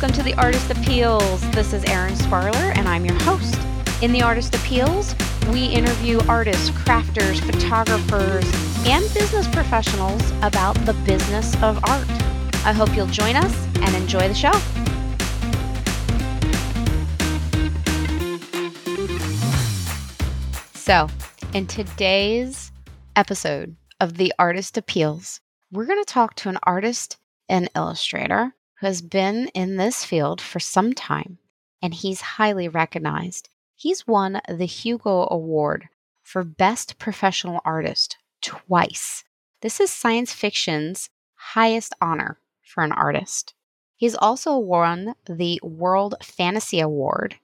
welcome to the Artist Appeals. This is Erin Sparler, and I'm your host. In the Artist Appeals, we interview artists, crafters, photographers, and business professionals about the business of art. I hope you'll join us and enjoy the show. So, in today's episode of The Artist Appeals, we're going to talk to an artist and illustrator who has been in this field for some time, and he's highly recognized. He's won the Hugo Award for Best Professional Artist twice. This is science fiction's highest honor for an artist. He's also won the World Fantasy Award,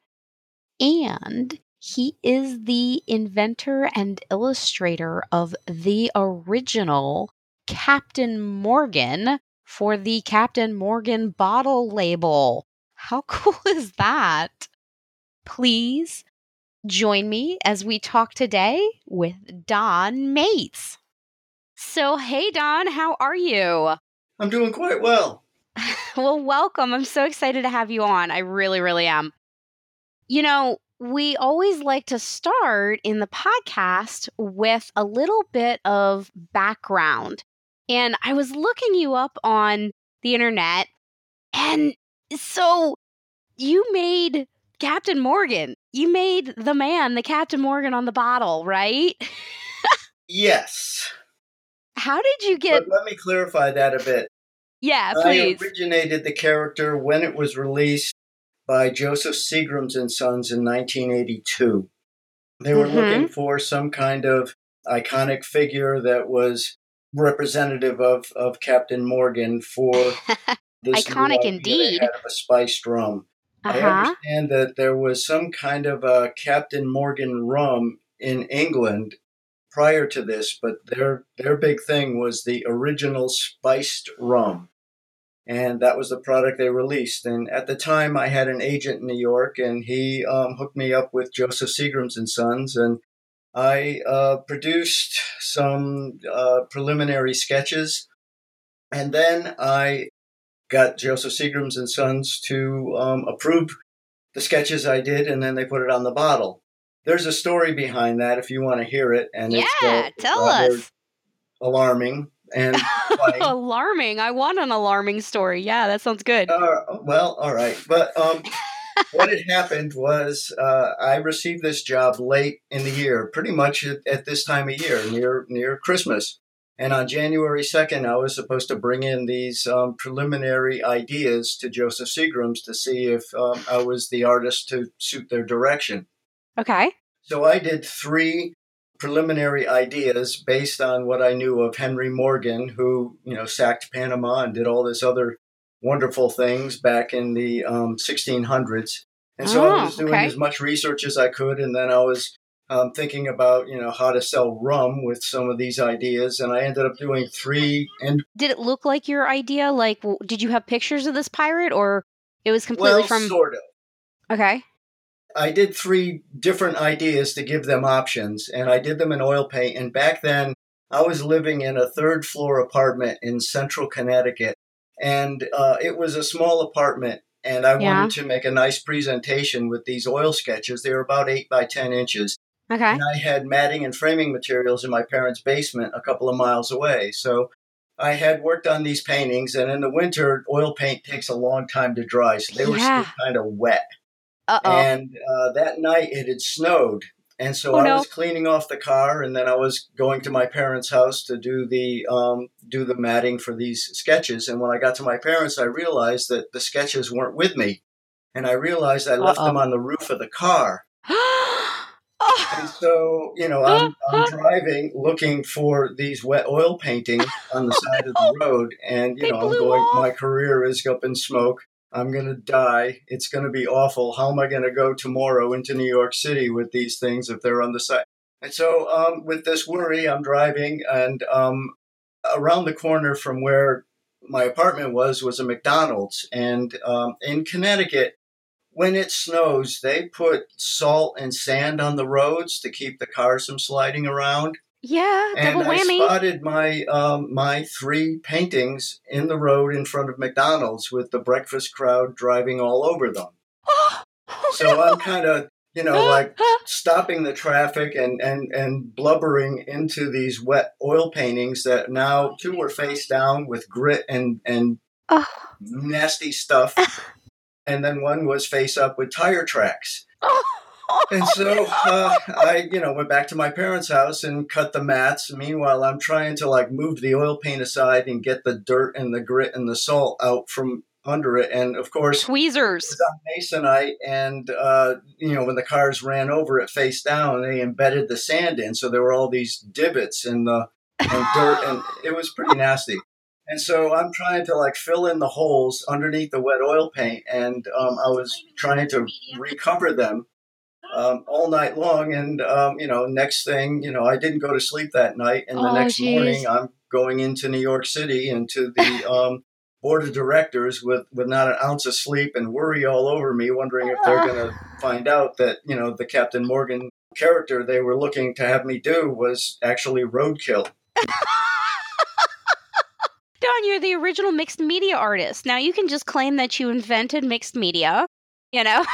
and he is the inventor and illustrator of the original Captain Morgan for the Captain Morgan bottle label. How cool is that? Please join me as we talk today with Don Maitz. So, hey, Don, how are you? I'm doing quite well. well, welcome. I'm so excited to have you on. I really, really am. You know, we always like to start in the podcast with a little bit of background. And I was looking you up on the internet. And so you made Captain Morgan. You made the man, the Captain Morgan on the bottle, right? yes. How did you get. But let me clarify that a bit. Yeah, please. I originated the character when it was released by Joseph Seagrams and Sons in 1982. They were mm-hmm. looking for some kind of iconic figure that was representative of, of Captain Morgan for this iconic indeed of a spiced rum. Uh-huh. I understand that there was some kind of a Captain Morgan rum in England prior to this, but their their big thing was the original spiced rum and that was the product they released. And at the time, I had an agent in New York, and he um, hooked me up with Joseph Seagrams and Sons, and I uh, produced some uh, preliminary sketches, and then I got Joseph Seagrams and Sons to um, approve the sketches I did, and then they put it on the bottle. There's a story behind that if you want to hear it, and yeah, it's, tell us. Alarming and alarming. I want an alarming story. Yeah, that sounds good. Uh, well, all right, but um, what had happened was uh, I received this job late in the year, pretty much at, at, this time of year, near near Christmas. And on January second, I was supposed to bring in these um, preliminary ideas to Joseph Seagrams to see if um, I was the artist to suit their direction. Okay. So I did three preliminary ideas based on what I knew of Henry Morgan, who you know sacked Panama and did all this other wonderful things back in the um, 1600s. And so oh, I was doing okay. as much research as I could, and then I was um, thinking about you know how to sell rum with some of these ideas, and I ended up doing three. And did it look like your idea? Like, did you have pictures of this pirate, or it was completely well, from? Sort of. Okay. I did three different ideas to give them options, and I did them in oil paint. And back then, I was living in a third floor apartment in central Connecticut, and uh, it was a small apartment. And I yeah. wanted to make a nice presentation with these oil sketches. They were about eight by 10 inches. Okay. And I had matting and framing materials in my parents' basement a couple of miles away. So I had worked on these paintings, and in the winter, oil paint takes a long time to dry. So they were still kind of wet. Uh-oh. And uh, that night it had snowed. And so oh, I no. was cleaning off the car, and then I was going to my parents' house to do the um, do the matting for these sketches. And when I got to my parents, I realized that the sketches weren't with me, and I realized I left Uh-oh. them on the roof of the car. And so, you know, I'm, I'm, driving looking for these wet oil paintings on the side of the road, and you know, I'm going. Off. My career is up in smoke, I'm going to die. It's going to be awful. How am I going to go tomorrow into New York City with these things if they're on the side? And so, um, with this worry, I'm driving, and um, around the corner from where my apartment was was a McDonald's. And um, in Connecticut, when it snows, they put salt and sand on the roads to keep the cars from sliding around. Yeah, and double whammy. I spotted my um, my three paintings in the road in front of McDonald's with the breakfast crowd driving all over them. Oh, so no. I'm kind of you know like stopping the traffic and and and blubbering into these wet oil paintings that now two were face down with grit and and oh. nasty stuff, and then one was face up with tire tracks. Oh and so uh, I, you know, went back to my parents' house and cut the mats. Meanwhile, I'm trying to like move the oil paint aside and get the dirt and the grit and the salt out from under it. And of course, tweezers, masonite. And uh, you know, when the cars ran over it face down, they embedded the sand in, so there were all these divots in the and dirt, and it was pretty nasty. And so I'm trying to like fill in the holes underneath the wet oil paint, and um, I was trying to recover them um, all night long. And, um, you know, next thing, you know, I didn't go to sleep that night. And the oh, next geez. morning, I'm going into New York City into the um, board of directors with, with not an ounce of sleep and worry all over me, wondering if they're going to find out that, you know, the Captain Morgan character they were looking to have me do was actually roadkill. Don, you're the original mixed media artist. Now you can just claim that you invented mixed media, you know?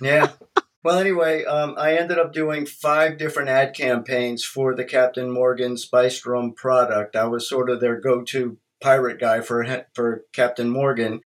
yeah. Well, anyway, um, I ended up doing five different ad campaigns for the Captain Morgan Spiced Rum product. I was sort of their go-to pirate guy for for Captain Morgan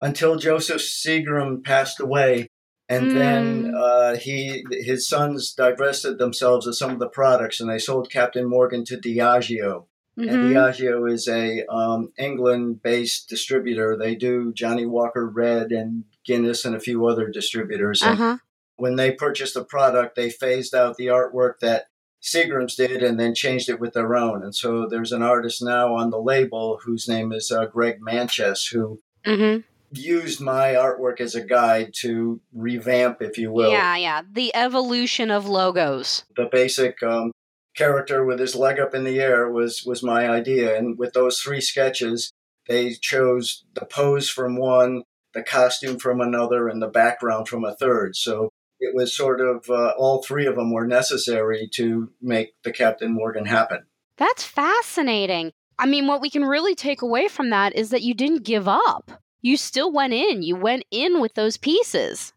until Joseph Seagram passed away, and mm. then uh, he his sons divested themselves of some of the products, and they sold Captain Morgan to Diageo. Mm-hmm. And Diageo is a um, England-based distributor. They do Johnnie Walker Red and Guinness and a few other distributors. Uh-huh when they purchased the product, they phased out the artwork that Seagram's did and then changed it with their own. And so there's an artist now on the label whose name is uh, Greg Manches, who mm-hmm. used my artwork as a guide to revamp, if you will. Yeah, yeah. The evolution of logos. The basic um, character with his leg up in the air was was my idea. And with those three sketches, they chose the pose from one, the costume from another, and the background from a third. So it was sort of uh, all three of them were necessary to make the Captain Morgan happen. That's fascinating. I mean, what we can really take away from that is that you didn't give up. You still went in. You went in with those pieces.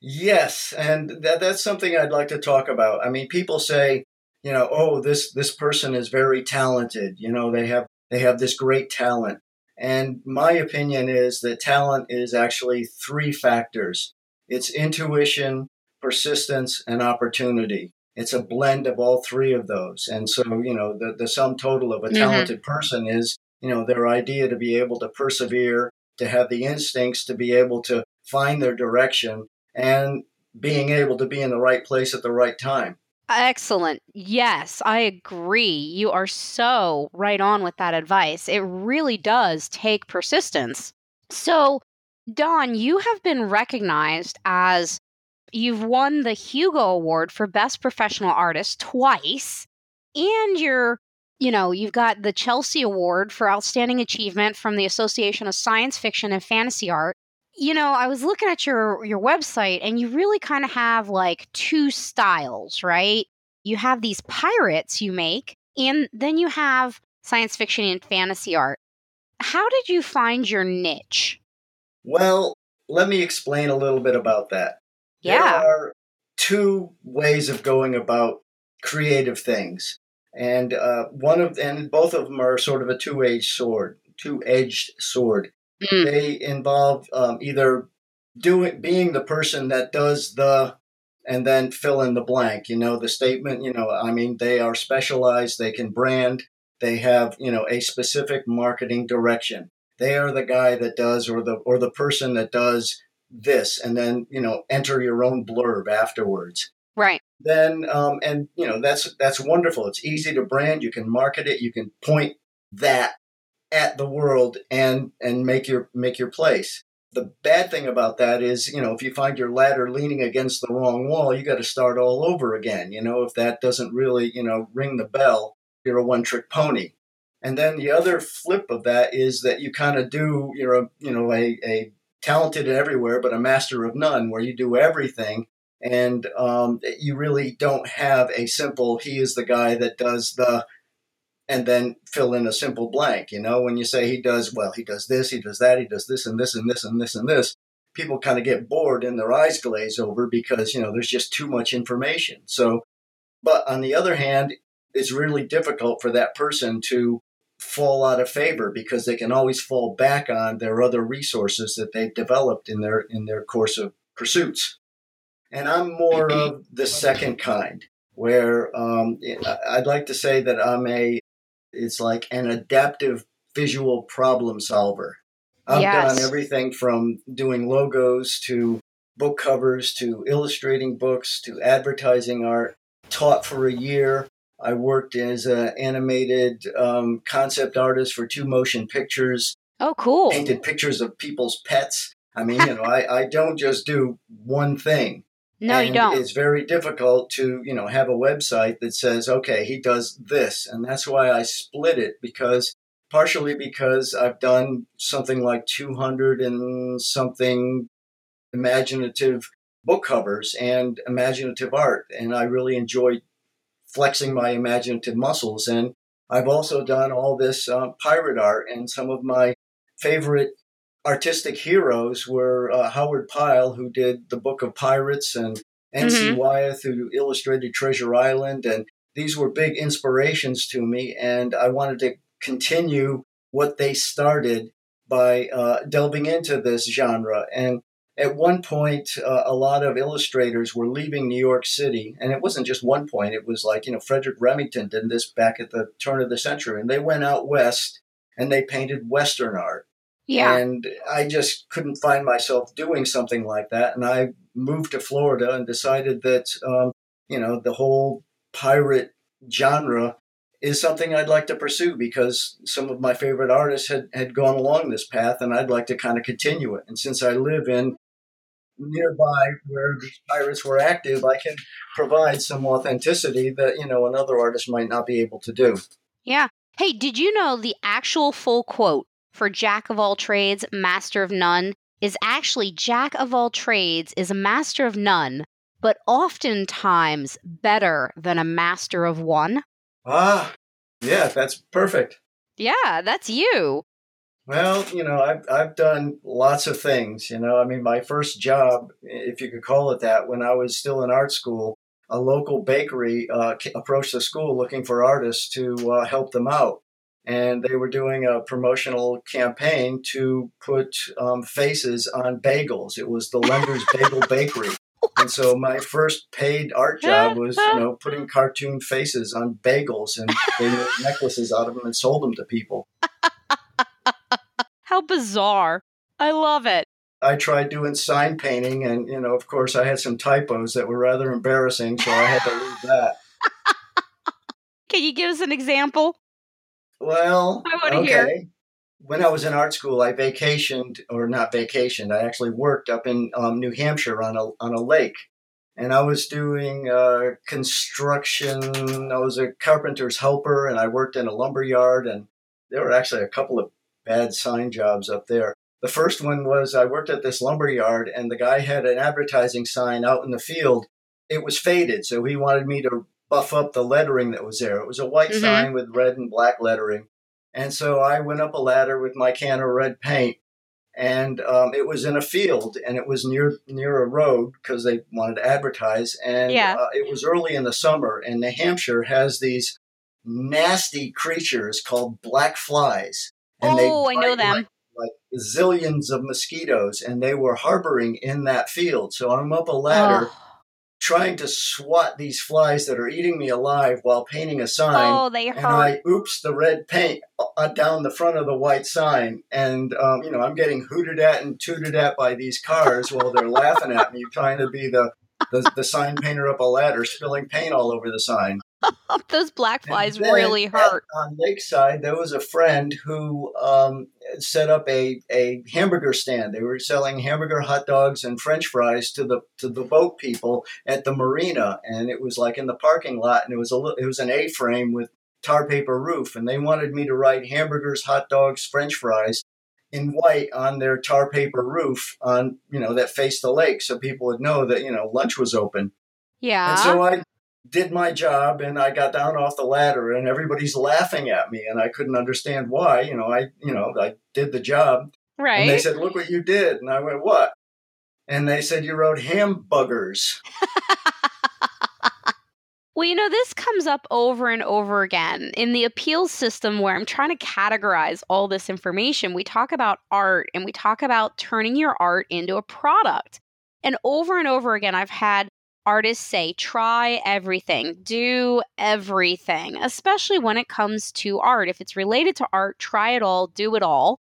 Yes, and that that's something I'd like to talk about. I mean, people say, you know, oh, this this person is very talented. You know, they have they have this great talent. And my opinion is that talent is actually three factors. It's intuition, persistence, and opportunity. It's a blend of all three of those. And so, you know, the, the sum total of a mm-hmm. talented mm-hmm. person is, you know, their idea to be able to persevere, to have the instincts to be able to find their direction, and being able to be in the right place at the right time. Excellent. Yes, I agree. You are so right on with that advice. It really does take persistence. So, Don, you have been recognized as You've won the Hugo Award for Best Professional Artist twice, and you're, you know, you've got the Chesley Award for Outstanding Achievement from the Association of Science Fiction and Fantasy Art. You know, I was looking at your your website and you really kind of have like two styles, right? You have these pirates you make, and then you have science fiction and fantasy art. How did you find your niche? Well, let me explain a little bit about that. Yeah. There are two ways of going about creative things. And uh, one of and both of them are sort of a two-edged sword, two-edged sword. Mm. They involve um, either doing being the person that does the and then fill in the blank. You know, the statement. You know, I mean, they are specialized. They can brand. They have you know a specific marketing direction. They are the guy that does, or the or the person that does this and then you know enter your own blurb afterwards. Right. Then um, and you know that's that's wonderful. It's easy to brand. You can market it. You can point that at the world and and make your make your place. The bad thing about that is you know if you find your ladder leaning against the wrong wall you got to start all over again. You know if that doesn't really you know ring the bell you're a one trick pony. And then the other flip of that is that you kind of do you're a you know a, a talented everywhere, but a master of none, where you do everything. And um, you really don't have a simple, he is the guy that does the and then fill in a simple blank. You know, when you say he does, well, he does this, he does that, he does this and this and this and this and this, people kind of get bored and their eyes glaze over because, you know, there's just too much information. So, but on the other hand, it's really difficult for that person to fall out of favor because they can always fall back on their other resources that they've developed in their in their course of pursuits. And I'm more of the second kind, where um, I'd like to say that I'm a it's like an adaptive visual problem solver. I've yes. done everything from doing logos to book covers to illustrating books to advertising art. Taught for a year. I worked as an animated um, concept artist for two motion pictures. Oh, cool! Painted pictures of people's pets. I mean, you know, I, I don't just do one thing. No, and you don't. It's very difficult to, you know, have a website that says, okay, he does this. And that's why I split it because partially because I've done something like 200 and something imaginative book covers and imaginative art. And I really enjoy flexing my imaginative muscles. And I've also done all this uh, pirate art and some of my favorite artistic heroes were uh, Howard Pyle, who did the Book of Pirates, and N.C. Mm-hmm. Wyeth, who illustrated Treasure Island. And these were big inspirations to me. And I wanted to continue what they started by uh, delving into this genre. And at one point, uh, a lot of illustrators were leaving New York City. And it wasn't just one point, it was like, you know, Frederic Remington did this back at the turn of the century. And they went out west and they painted Western art. Yeah. And I just couldn't find myself doing something like that. And I moved to Florida and decided that, um, you know, the whole pirate genre is something I'd like to pursue because some of my favorite artists had, had gone along this path and I'd like to kind of continue it. And since I live in nearby where these pirates were active, I can provide some authenticity that, you know, another artist might not be able to do. Yeah. Hey, did you know the actual full quote for Jack of all trades, master of none is actually Jack of all trades is a master of none, but oftentimes better than a master of one. Ah, yeah, that's perfect. Yeah, that's you. Well, you know, I've I've done lots of things. You know, I mean, my first job, if you could call it that, when I was still in art school, a local bakery uh, approached the school looking for artists to uh, help them out and they were doing a promotional campaign to put um, faces on bagels. It was the Lender's Bagel Bakery. And so my first paid art job was, you know, putting cartoon faces on bagels and they made necklaces out of them and sold them to people. How bizarre. I love it. I tried doing sign painting and, you know, of course I had some typos that were rather embarrassing, so I had to leave that. Can you give us an example? Well, okay. Hear. When I was in art school, I vacationed, or not vacationed. I actually worked up in um, New Hampshire on a on a lake, and I was doing uh, construction. I was a carpenter's helper, and I worked in a lumber yard. And there were actually a couple of bad sign jobs up there. The first one was I worked at this lumber yard, and the guy had an advertising sign out in the field. It was faded, so he wanted me to buff up the lettering that was there. It was a white mm-hmm. sign with red and black lettering. And so I went up a ladder with my can of red paint, and um, it was in a field, and it was near near a road because they wanted to advertise. And yeah. uh, it was early in the summer, and New Hampshire has these nasty creatures called black flies. And oh, I know them. Like, like zillions of mosquitoes, and they were harboring in that field. So I'm up a ladder. Oh trying to swat these flies that are eating me alive while painting a sign. Oh, they hurt. And I oops the red paint uh, down the front of the white sign, and um, you know I'm getting hooted at and tooted at by these cars while they're laughing at me, trying to be the, the the sign painter up a ladder, spilling paint all over the sign. Those black flies really hurt. On Lakeside, there was a friend who um, set up a, a hamburger stand. They were selling hamburger, hot dogs, and French fries to the to the boat people at the marina, and it was like in the parking lot, and it was a it was an A frame with tar paper roof, and they wanted me to write hamburgers, hot dogs, French fries in white on their tar paper roof on you know that faced the lake, so people would know that you know lunch was open. Yeah. And so I did my job and I got down off the ladder and everybody's laughing at me and I couldn't understand why. You know, I you know, I did the job. Right. And they said, Look what you did. And I went, What? And they said, You wrote hamburgers. Well, you know, this comes up over and over again in the appeals system where I'm trying to categorize all this information. We talk about art and we talk about turning your art into a product. And over and over again, I've had artists say, try everything, do everything, especially when it comes to art. If it's related to art, try it all, do it all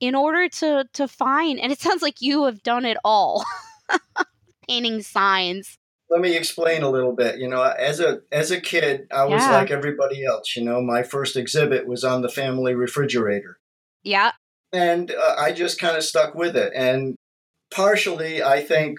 in order to to find and it sounds like you have done it all. Painting signs, let me explain a little bit. You know, as a as a kid, I was yeah. like everybody else. You know, my first exhibit was on the family refrigerator. Yeah. And uh, I just kind of stuck with it. And partially, I think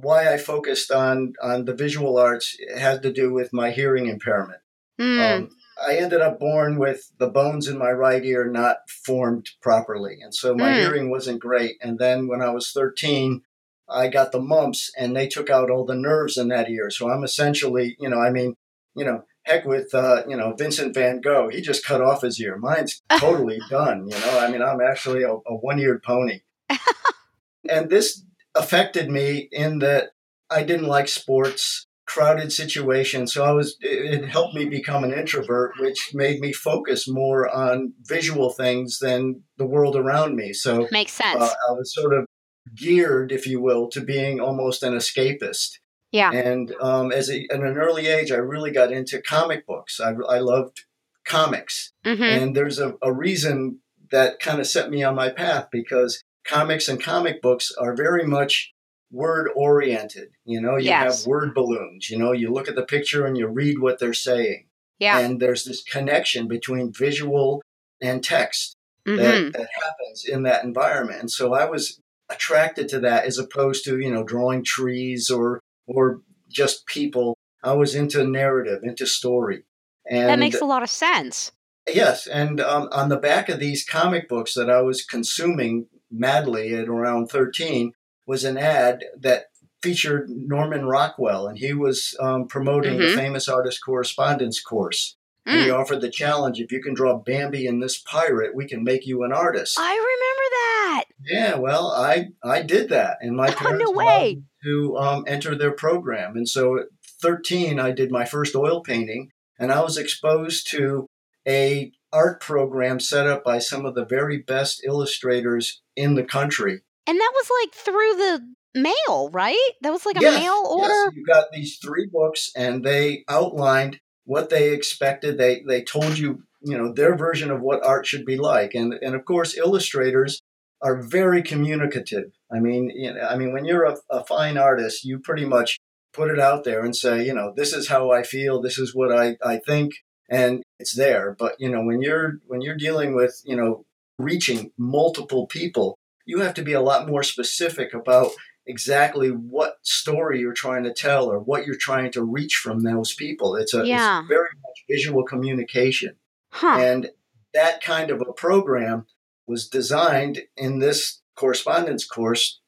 why I focused on on the visual arts had to do with my hearing impairment. Mm. Um, I ended up born with the bones in my right ear not formed properly, and so my mm. hearing wasn't great. And then when I was thirteen, I got the mumps and they took out all the nerves in that ear. So I'm essentially, you know, I mean, you know, heck with, uh, you know, Vincent van Gogh. He just cut off his ear. Mine's totally done. You know, I mean, I'm actually a, a one eared pony. and this affected me in that I didn't like sports, crowded situations. So I was, it helped me become an introvert, which made me focus more on visual things than the world around me. So makes sense. Uh, I was sort of geared, if you will, to being almost an escapist. Yeah. And um, as a, at an early age, I really got into comic books. I, I loved comics. Mm-hmm. And there's a, a reason that kind of set me on my path because comics and comic books are very much word oriented. You know, you yes. have word balloons. You know, you look at the picture and you read what they're saying. Yeah. And there's this connection between visual and text mm-hmm. that, that happens in that environment. And so I was attracted to that as opposed to you know drawing trees or or just people. I was into narrative, into story, and that makes a lot of sense. Yes, and um, on the back of these comic books that I was consuming madly at around thirteen was an ad that featured Norman Rockwell, and he was um, promoting mm-hmm. the famous artist correspondence course. Mm. And he offered the challenge: if you can draw Bambi and this pirate, we can make you an artist. I remember that. Yeah, well, I I did that, and my parents oh, no way. to um, enter their program. And so, at 13, I did my first oil painting, and I was exposed to a art program set up by some of the very best illustrators in the country. And that was like through the mail, right? That was like a yes, mail order. Yes. You got these three books, and they outlined what they expected. They they told you, you know, their version of what art should be like, and and of course, illustrators are very communicative. I mean, you know, I mean, when you're a, a fine artist, you pretty much put it out there and say, you know, this is how I feel, this is what I, I think, and it's there. But you know, when you're when you're dealing with, you know, reaching multiple people, you have to be a lot more specific about exactly what story you're trying to tell or what you're trying to reach from those people. It's a yeah. it's very much visual communication. Huh. And that kind of a program was designed in this correspondence course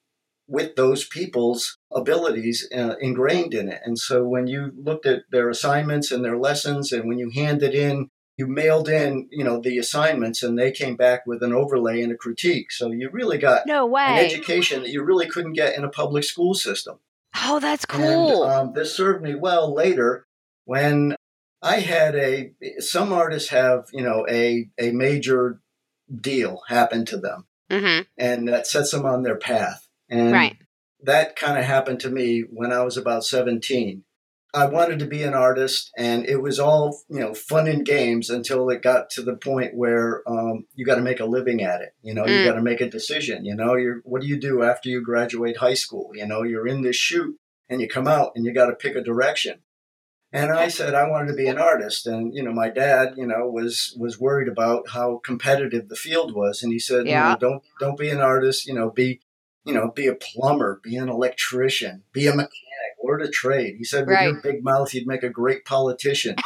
with those people's abilities uh, ingrained in it. And so when you looked at their assignments and their lessons, and when you handed in, you mailed in, you know, the assignments, and they came back with an overlay and a critique. So you really got no way. an education that you really couldn't get in a public school system. Oh, that's cool. And, um, this served me well later when I had a. Some artists have, you know, a a major deal happen to them. Mm-hmm. And that sets them on their path. And right. that kind of happened to me when I was about 17. I wanted to be an artist, and it was all you know, fun and games until it got to the point where um, you got to make a living at it. You know, mm. you got to make a decision. You know, you're what do you do after you graduate high school? You know, you're in this shoot, and you come out, and you got to pick a direction. And I said I wanted to be an artist, and you know, my dad, you know, was was worried about how competitive the field was, and he said, yeah. don't don't be an artist, you know, be you know, be a plumber, be an electrician, be a mechanic, learn a trade. He said, with right. your big mouth, you'd make a great politician.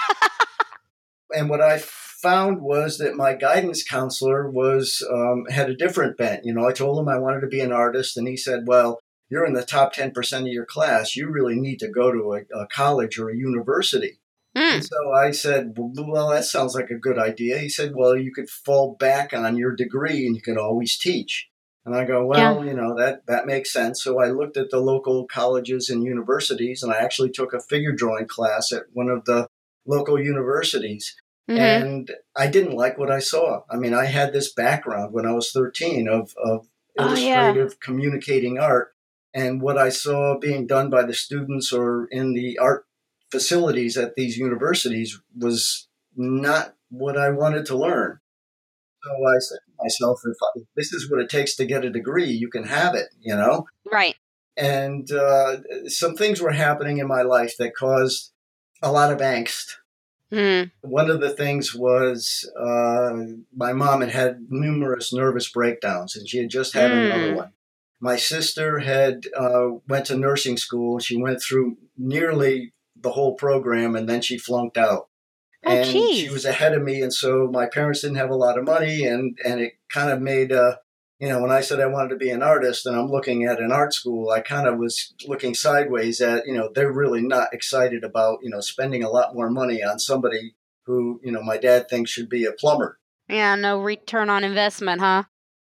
and what I found was that my guidance counselor was um, had a different bent. You know, I told him I wanted to be an artist, and he said, well you're in the top 10% of your class, you really need to go to a, a college or a university. Mm. So I said, well, that sounds like a good idea. He said, well, you could fall back on your degree and you could always teach. And I go, well, yeah. you know, that, that makes sense. So I looked at the local colleges and universities and I actually took a figure drawing class at one of the local universities. Mm-hmm. And I didn't like what I saw. I mean, I had this background when I was 13 of, of illustrative oh, yeah. communicating art. And what I saw being done by the students or in the art facilities at these universities was not what I wanted to learn. So I said myself, if, I, this is what it takes to get a degree, you can have it, you know? Right. And uh, some things were happening in my life that caused a lot of angst. Mm. One of the things was uh, my mom had had numerous nervous breakdowns, and she had just had mm. another one. My sister had uh, went to nursing school. She went through nearly the whole program, and then she flunked out. Oh, and she was ahead of me, and so my parents didn't have a lot of money, and and it kind of made uh, you know, when I said I wanted to be an artist and I'm looking at an art school, I kind of was looking sideways at, you know, they're really not excited about, you know, spending a lot more money on somebody who, you know, my dad thinks should be a plumber. Yeah, no return on investment, huh?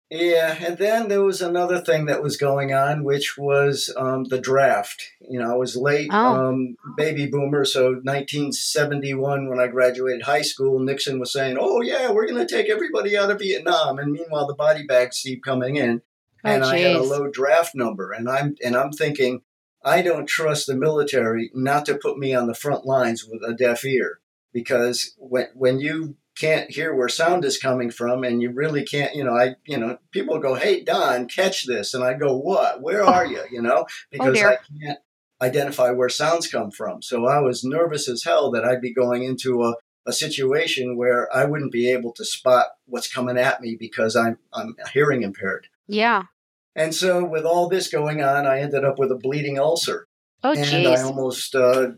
Yeah, and then there was another thing that was going on, which was um, the draft. You know, I was late oh. um, baby boomer, so 1971 when I graduated high school, Nixon was saying, "Oh yeah, we're going to take everybody out of Vietnam," and meanwhile the body bags keep coming in, oh, and geez. I had a low draft number, and I'm and I'm thinking, I don't trust the military not to put me on the front lines with a deaf ear because when when you can't hear where sound is coming from and you really can't you know i you know people go hey don catch this and i go what? Where are you? You know? Oh, because oh, i can't identify where sounds come from. So i was nervous as hell that i'd be going into a, a situation where i wouldn't be able to spot what's coming at me because i'm i'm hearing impaired. Yeah. And so with all this going on i ended up with a bleeding ulcer. Oh, and geez. I almost uh,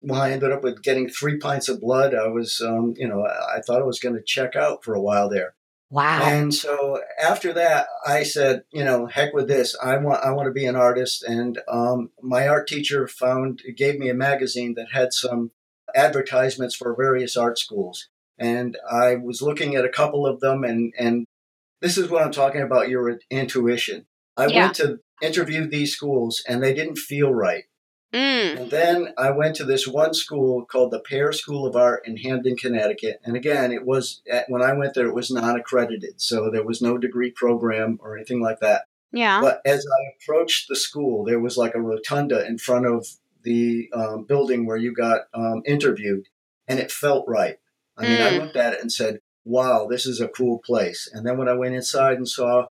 well, I ended up with getting three pints of blood. I was, um, you know, I thought I was going to check out for a while there. Wow. And so after that, I said, you know, heck with this. I want, I want to be an artist. And um, my art teacher found, gave me a magazine that had some advertisements for various art schools. And I was looking at a couple of them, and and this is what I'm talking about. Your intuition. I yeah. went to interview these schools, and they didn't feel right. Mm. And then I went to this one school called the Paier School of Art in Hamden, Connecticut. And again, it was when I went there, it was non accredited. So there was no degree program or anything like that. Yeah. But as I approached the school, there was like a rotunda in front of the um, building where you got um, interviewed, and it felt right. I mean, mm. I looked at it and said, wow, this is a cool place. And then when I went inside and saw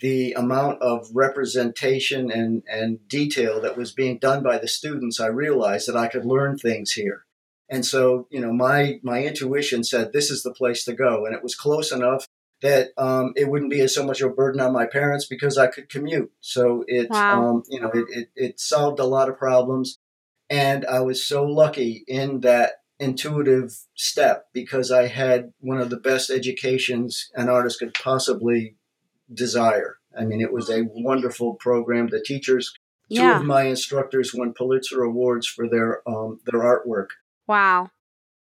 the amount of representation and, and detail that was being done by the students, I realized that I could learn things here. And so, you know, my my intuition said this is the place to go, and it was close enough that um, it wouldn't be as so much of a burden on my parents because I could commute. So it, wow. um, you know, it, it, it solved a lot of problems, and I was so lucky in that intuitive step because I had one of the best educations an artist could possibly desire. I mean, it was a wonderful program. The teachers, two yeah. of my instructors, won Pulitzer awards for their um, their artwork. Wow!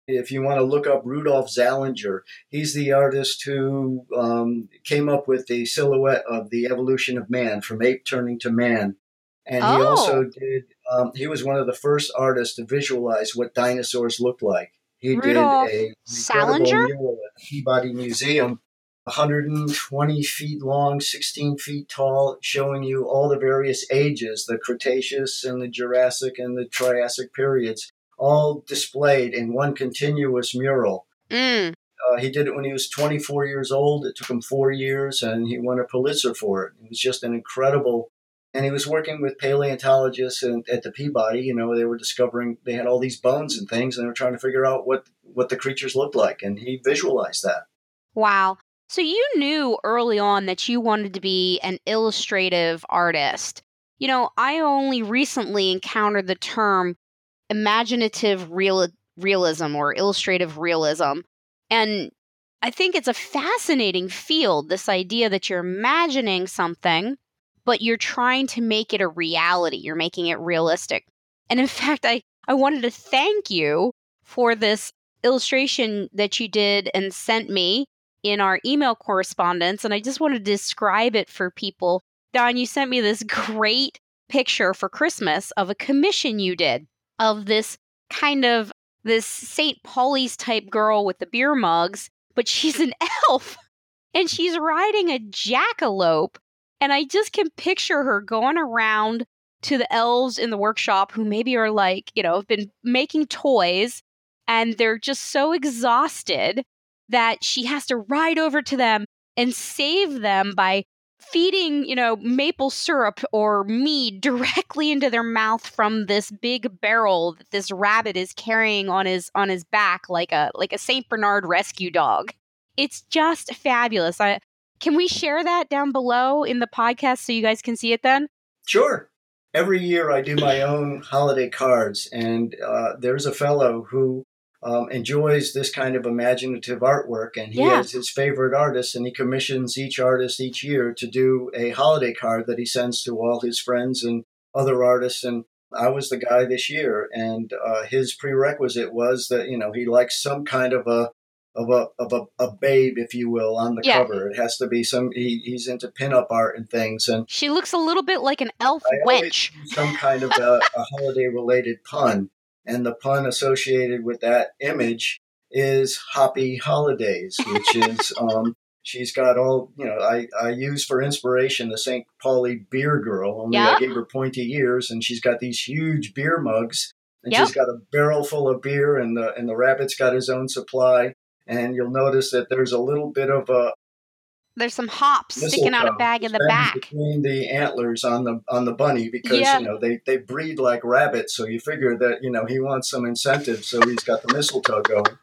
If you want to look up Rudolph Zallinger, he's the artist who um, came up with the silhouette of the evolution of man, from ape turning to man. And oh. he also did. Um, he was one of the first artists to visualize what dinosaurs looked like. He Rudolph did a Zallinger mural at the Peabody Museum 120 feet long, 16 feet tall, showing you all the various ages, the Cretaceous and the Jurassic and the Triassic periods, all displayed in one continuous mural. Mm. Uh, he did it when he was 24 years old. It took him four years, and he won a Pulitzer for it. It was just an incredible. And he was working with paleontologists and at the Peabody. You know, they were discovering they had all these bones and things, and they were trying to figure out what what the creatures looked like, and he visualized that. Wow. So you knew early on that you wanted to be an illustrative artist. You know, I only recently encountered the term imaginative real- realism or illustrative realism. And I think it's a fascinating field, this idea that you're imagining something, but you're trying to make it a reality. You're making it realistic. And in fact, I, I wanted to thank you for this illustration that you did and sent me in our email correspondence. And I just want to describe it for people. Don, you sent me this great picture for Christmas of a commission you did of this kind of this St. Pauli's type girl with the beer mugs, but she's an elf and she's riding a jackalope. And I just can picture her going around to the elves in the workshop who maybe are like, you know, have been making toys and they're just so exhausted that she has to ride over to them and save them by feeding, you know, maple syrup or mead directly into their mouth from this big barrel that this rabbit is carrying on his on his back like a like a Saint Bernard rescue dog. It's just fabulous. I can we share that down below in the podcast so you guys can see it then? Sure. Every year I do my own holiday cards, and uh, there's a fellow who um, enjoys this kind of imaginative artwork, and he yeah. has his favorite artists, and he commissions each artist each year to do a holiday card that he sends to all his friends and other artists. And I was the guy this year, and uh, his prerequisite was that you know he likes some kind of a of a of a, a babe, if you will, on the yeah. cover. It has to be some. He, he's into pinup art and things, and she looks a little bit like an elf I wench. Some kind of a, a holiday related pun and the pun associated with that image is Hoppy Holidays, which is um, she's got all you know. I I use for inspiration the St. Pauli beer girl. Only yep. I gave her pointy ears, and she's got these huge beer mugs, and yep. she's got a barrel full of beer, and the and the rabbit's got his own supply. And you'll notice that there's a little bit of a there's some hops sticking out a bag in the back between the antlers on the on the bunny because yep. you know they they breed like rabbits, so you figure that you know he wants some incentive, so he's got the mistletoe going,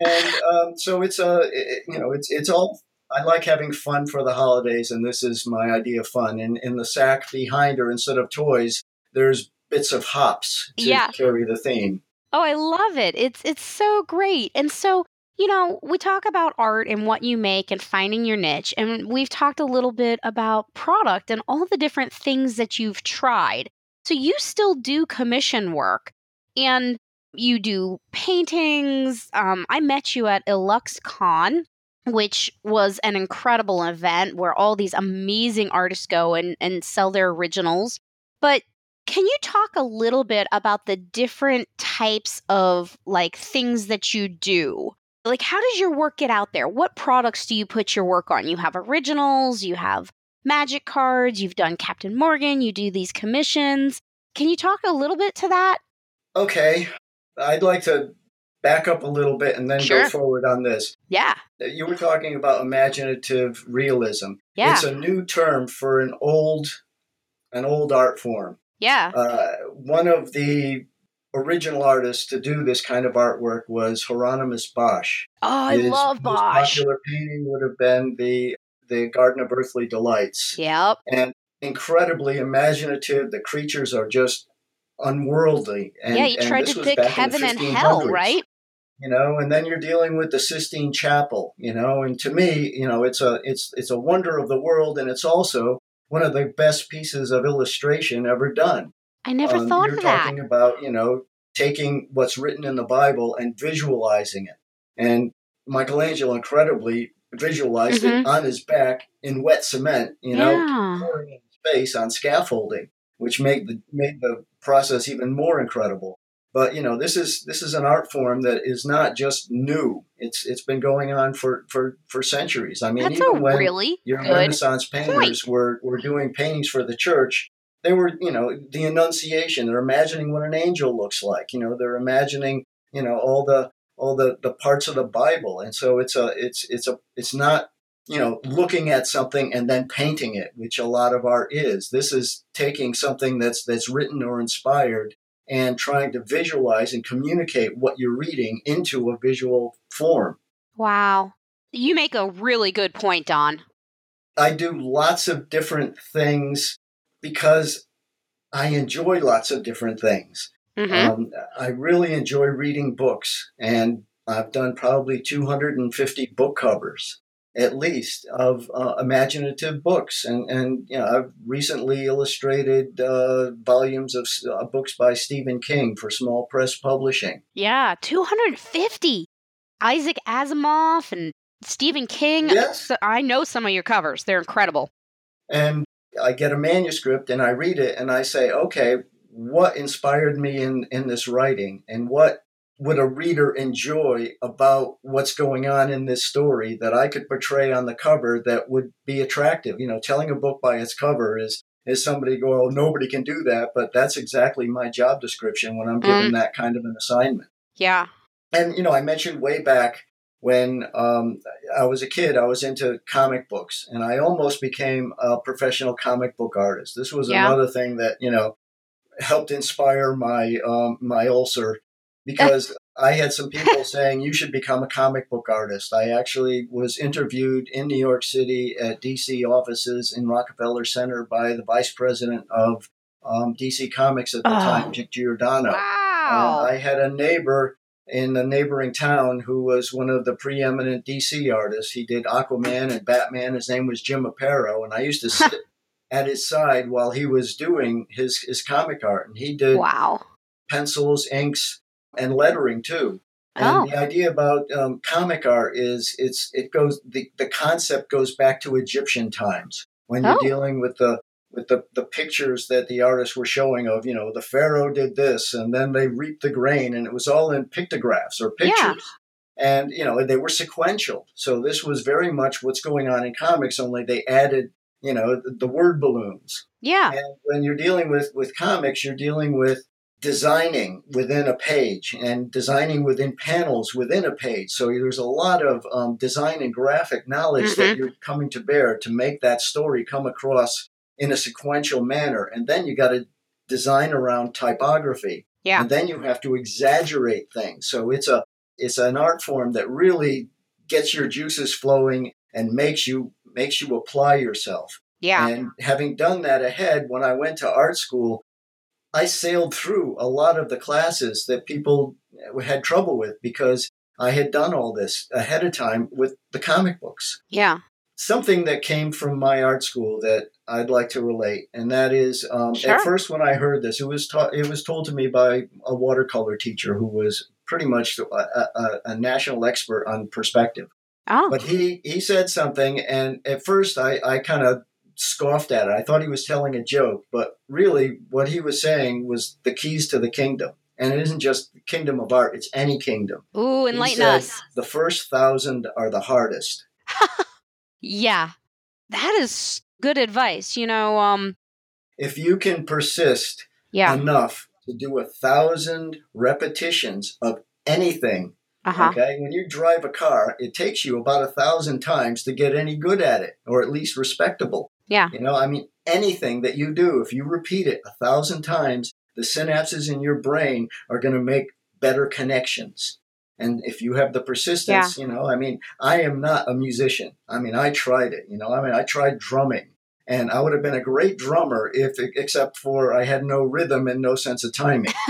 and um, so it's a it, you know it's it's all. I like having fun for the holidays, and this is my idea of fun. And in the sack behind her, instead of toys, there's bits of hops to yeah. carry the theme. Oh, I love it. It's it's so great. And so you know, we talk about art and what you make and finding your niche. And we've talked a little bit about product and all the different things that you've tried. So you still do commission work and you do paintings. Um, I met you at IlluxCon, which was an incredible event where all these amazing artists go and, and sell their originals. But can you talk a little bit about the different types of like things that you do? Like how does your work get out there? What products do you put your work on? You have originals, you have magic cards, you've done Captain Morgan, you do these commissions. Can you talk a little bit to that? Okay. I'd like to back up a little bit and then sure. go forward on this. Yeah. You were talking about imaginative realism. Yeah. It's a new term for an old an old art form. Yeah. Uh, one of the original artist to do this kind of artwork was Hieronymus Bosch. Oh, I His love Bosch. Popular painting would have been the the Garden of Earthly Delights. Yep. And incredibly imaginative. The creatures are just unworldly. And, yeah, you tried to pick heaven and hell, right? You know, and then you're dealing with the Sistine Chapel. You know, and to me, you know, it's a it's it's a wonder of the world, and it's also one of the best pieces of illustration ever done. I never um, thought of that. Talking about, you know, taking what's written in the Bible and visualizing it. And Michelangelo incredibly visualized mm-hmm. it on his back in wet cement, you know, yeah. pouring in space on scaffolding, which made the made the process even more incredible. But you know, this is this is an art form that is not just new. It's it's been going on for for, for centuries. I mean, That's even when really your Renaissance painters point. were were doing paintings for the church, they were, you know, the Annunciation. They're imagining what an angel looks like. You know, they're imagining, you know, all the all the the parts of the Bible. And so it's a it's it's a it's not you know looking at something and then painting it, which a lot of art is. This is taking something that's that's written or inspired and trying to visualize and communicate what you're reading into a visual form. Wow. You make a really good point, Don. I do lots of different things because I enjoy lots of different things. Mm-hmm. Um, I really enjoy reading books, and I've done probably 250 book covers. at least of uh, imaginative books and and you know I've recently illustrated uh, volumes of uh, books by Stephen King for small press publishing. Yeah, 250. Isaac Asimov and Stephen King. Yes. I know some of your covers. They're incredible. And I get a manuscript and I read it and I say, "Okay, what inspired me in in this writing and what would a reader enjoy about what's going on in this story that I could portray on the cover that would be attractive? You know, telling a book by its cover is is somebody go, oh, nobody can do that, but that's exactly my job description when I'm given mm. that kind of an assignment. Yeah. And you know, I mentioned way back when um, I was a kid, I was into comic books, and I almost became a professional comic book artist. This was yeah. another thing that you know helped inspire my um, my ulcer because I had some people saying you should become a comic book artist. I actually was interviewed in New York City at DC offices in Rockefeller Center by the vice president of um, DC Comics at the oh. time, Dick Giordano. Wow. I had a neighbor in a neighboring town who was one of the preeminent DC artists. He did Aquaman and Batman. His name was Jim Aparo, and I used to sit at his side while he was doing his his comic art, and he did wow pencils, inks, and lettering too. And oh. the idea about um, comic art is it's it goes the, the concept goes back to Egyptian times when you're oh. dealing with the with the, the pictures that the artists were showing of, you know, the pharaoh did this and then they reaped the grain and it was all in pictographs or pictures. Yeah. And, you know, they were sequential. So this was very much what's going on in comics, only they added, you know, the, the word balloons. Yeah. And when you're dealing with, with comics, you're dealing with designing within a page and designing within panels within a page. So there's a lot of um, design and graphic knowledge mm-hmm. that you're coming to bear to make that story come across in a sequential manner. And then you got to design around typography. Yeah. And then you have to exaggerate things. So it's a it's an art form that really gets your juices flowing and makes you makes you apply yourself. Yeah. And having done that ahead, when I went to art school, I sailed through a lot of the classes that people had trouble with because I had done all this ahead of time with the comic books. Yeah. Something that came from my art school that I'd like to relate, and that is, um, sure. at first when I heard this, it was taught. It was told to me by a watercolor teacher who was pretty much a, a, a national expert on perspective. Oh. But he he said something, and at first I I kind of scoffed at it. I thought he was telling a joke, but really what he was saying was the keys to the kingdom. And it isn't just the kingdom of art, it's any kingdom. Ooh, enlighten us. The first thousand are the hardest. yeah. That is good advice. You know, um if you can persist yeah. enough to do a thousand repetitions of anything uh-huh. Okay. When you drive a car, it takes you about a thousand times to get any good at it, or at least respectable. Yeah. You know, I mean, anything that you do, if you repeat it a thousand times, the synapses in your brain are going to make better connections. And if you have the persistence, yeah. you know, I mean, I am not a musician. I mean, I tried it, you know, I mean, I tried drumming and I would have been a great drummer if, except for I had no rhythm and no sense of timing.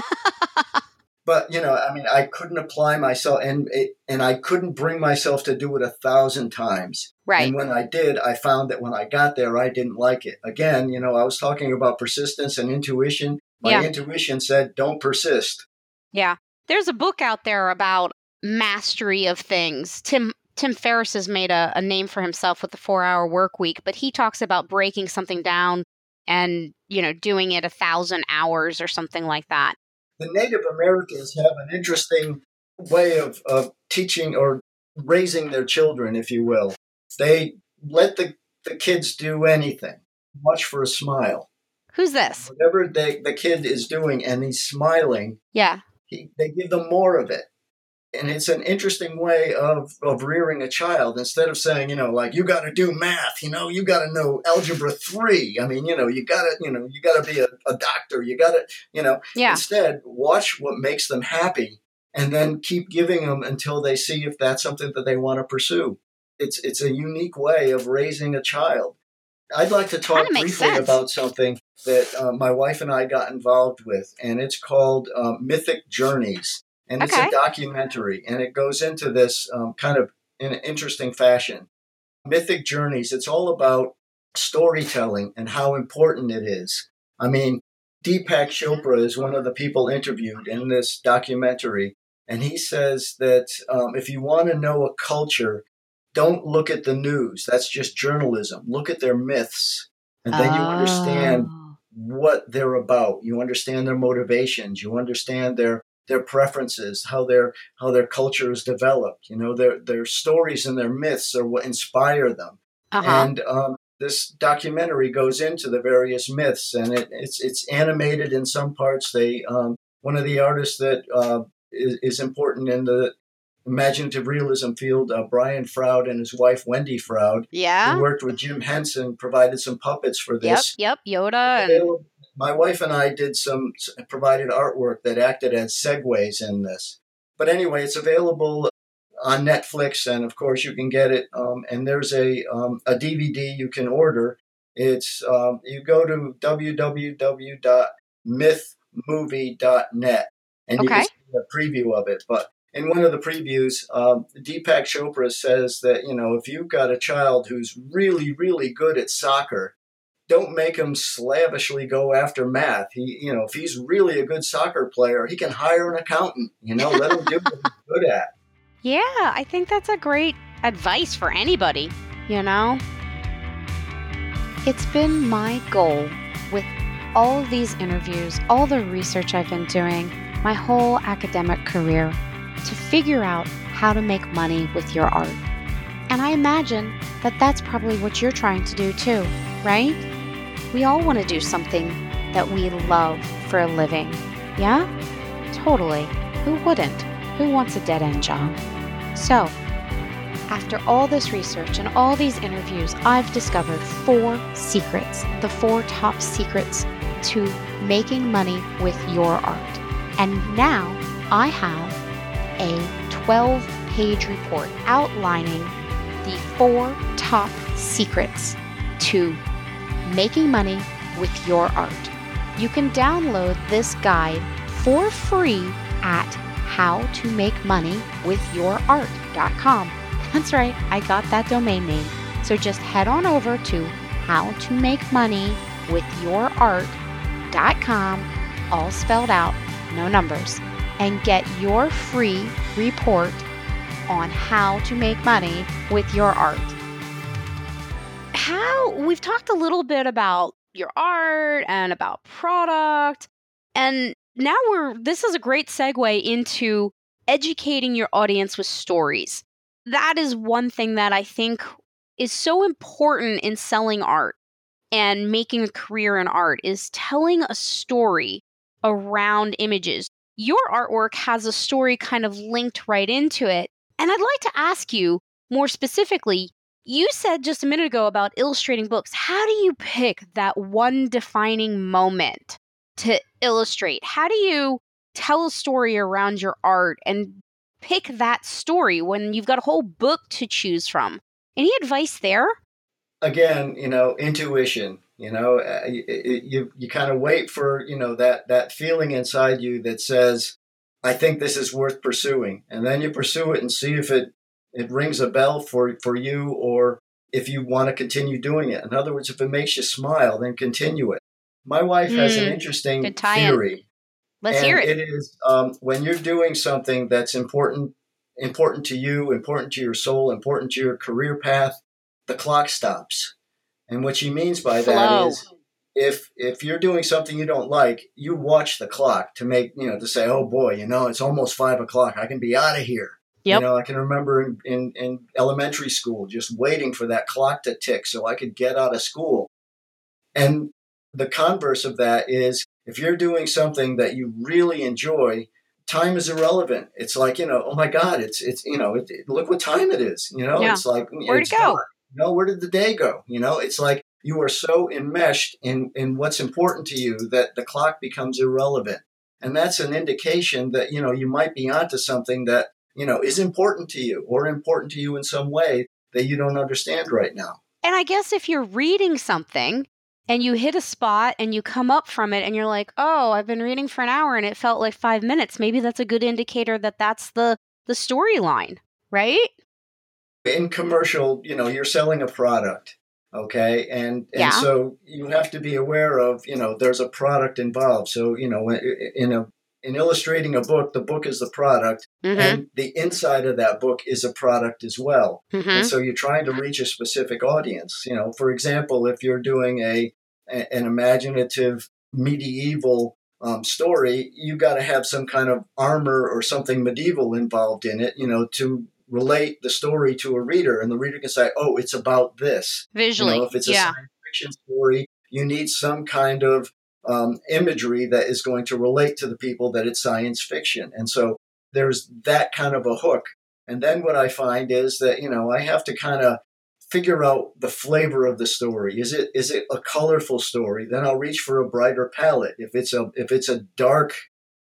but you know i mean i couldn't apply myself and it, and i couldn't bring myself to do it a thousand times right and when i did i found that when i got there i didn't like it again you know i was talking about persistence and intuition my yeah. intuition said don't persist yeah there's a book out there about mastery of things tim tim ferriss has made a, a name for himself with the four hour work week but he talks about breaking something down and you know doing it a thousand hours or something like that the Native Americans have an interesting way of, of teaching or raising their children, if you will. They let the, the kids do anything, watch for a smile. Who's this? Whatever they, the kid is doing and he's smiling, yeah, he, they give them more of it and it's an interesting way of of rearing a child. Instead of saying you know like you got to do math you know you got to know algebra 3 i mean you know you got to you know you got to be a, a doctor you got to you know. Yeah. instead watch what makes them happy and then keep giving them until they see if that's something that they want to pursue. It's it's a unique way of raising a child. I'd like to talk briefly sense. about something that uh, my wife and i got involved with and it's called uh, mythic journeys and okay. it's a documentary, and it goes into this um, kind of in an interesting fashion. Mythic Journeys, it's all about storytelling and how important it is. I mean, Deepak Chopra is one of the people interviewed in this documentary, and he says that um, if you want to know a culture, don't look at the news. That's just journalism. Look at their myths, and then oh. you understand oh. what they're about. You understand their motivations. You understand their their preferences, how their how their culture is developed. You know, their their stories and their myths are what inspire them. Uh-huh. And um, this documentary goes into the various myths, and it, it's it's animated in some parts. They um, one of the artists that uh, is, is important in the imaginative realism field, uh, Brian Froud and his wife Wendy Froud. Yeah, who worked with Jim Henson, provided some puppets for this. Yep, yep, Yoda. And... My wife and I did some provided artwork that acted as segues in this. But anyway, it's available on Netflix, and of course you can get it. Um, and there's a um, a DVD you can order. It's um, you go to www.mythmovie.net and you can see a preview of it. But in one of the previews, um, Deepak Chopra says that you know if you've got a child who's really really good at soccer, don't make him slavishly go after math. He, you know, if he's really a good soccer player, he can hire an accountant. You know, let him do what he's good at. Yeah, I think that's a great advice for anybody, you know? It's been my goal with all these interviews, all the research I've been doing, my whole academic career, to figure out how to make money with your art. And I imagine that that's probably what you're trying to do too, right? We all want to do something that we love for a living. Yeah? Totally. Who wouldn't? Who wants a dead end job? So, after all this research and all these interviews, I've discovered four secrets the four top secrets to making money with your art. And now I have a 12 page report outlining the four top secrets to making money with your art. You can download this guide for free at howtomakemoneywithyourart.com. That's right, I got that domain name. So just head on over to howtomakemoneywithyourart.com, all spelled out, no numbers, and get your free report on how to make money with your art. How we've talked a little bit about your art and about product and now we're this is a great segue into educating your audience with stories. That is one thing that I think is so important in selling art and making a career in art is telling a story around images. Your artwork has a story kind of linked right into it. And I'd like to ask you more specifically, you said just a minute ago about illustrating books. How do you pick that one defining moment to illustrate? How do you tell a story around your art and pick that story when you've got a whole book to choose from? Any advice there? Again, you know, intuition. You know, uh, you you, you kind of wait for you know that that feeling inside you that says, "I think this is worth pursuing," and then you pursue it and see if it it rings a bell for for you or if you want to continue doing it. In other words, if it makes you smile, then continue it. My wife mm, has an hmm. interesting theory. Let's hear it. It is um, when you're doing something that's important, important to you, important to your soul, important to your career path. The clock stops, and what she means by Flow. that is, if if you're doing something you don't like, you watch the clock to make you know to say, oh boy, you know it's almost five o'clock. I can be out of here. Yep. You know, I can remember in, in, in elementary school just waiting for that clock to tick so I could get out of school. And the converse of that is if you're doing something that you really enjoy, time is irrelevant. It's like, you know, oh my God, it's, it's, you know, it, it, look what time it is. You know, yeah. it's like, mm, where'd it go? Know, where did the day go? You know, it's like you are so enmeshed in, in what's important to you that the clock becomes irrelevant. And that's an indication that, you know, you might be onto something that, you know, is important to you or important to you in some way that you don't understand right now. And I guess if you're reading something and you hit a spot and you come up from it and you're like, "Oh, I've been reading for an hour and it felt like 5 minutes." Maybe that's a good indicator that that's the the storyline, right? in commercial, you know, you're selling a product, okay, and and Yeah. so you have to be aware of, you know, there's a product involved. So you know, in a in illustrating a book, the book is the product, Mm-hmm. and the inside of that book is a product as well. mm-hmm. And so you're trying to reach a specific audience. You know, for example, if you're doing a, an imaginative medieval um, story, you've got to have some kind of armor or something medieval involved in it. You know, to relate the story to a reader, and the reader can say, "Oh, it's about this." Visually. You know, if it's a yeah. science fiction story, you need some kind of um, imagery that is going to relate to the people that it's science fiction. And so there's that kind of a hook. And then what I find is that, you know, I have to kind of figure out the flavor of the story. Is it is it a colorful story? Then I'll reach for a brighter palette. If it's a if it's a dark,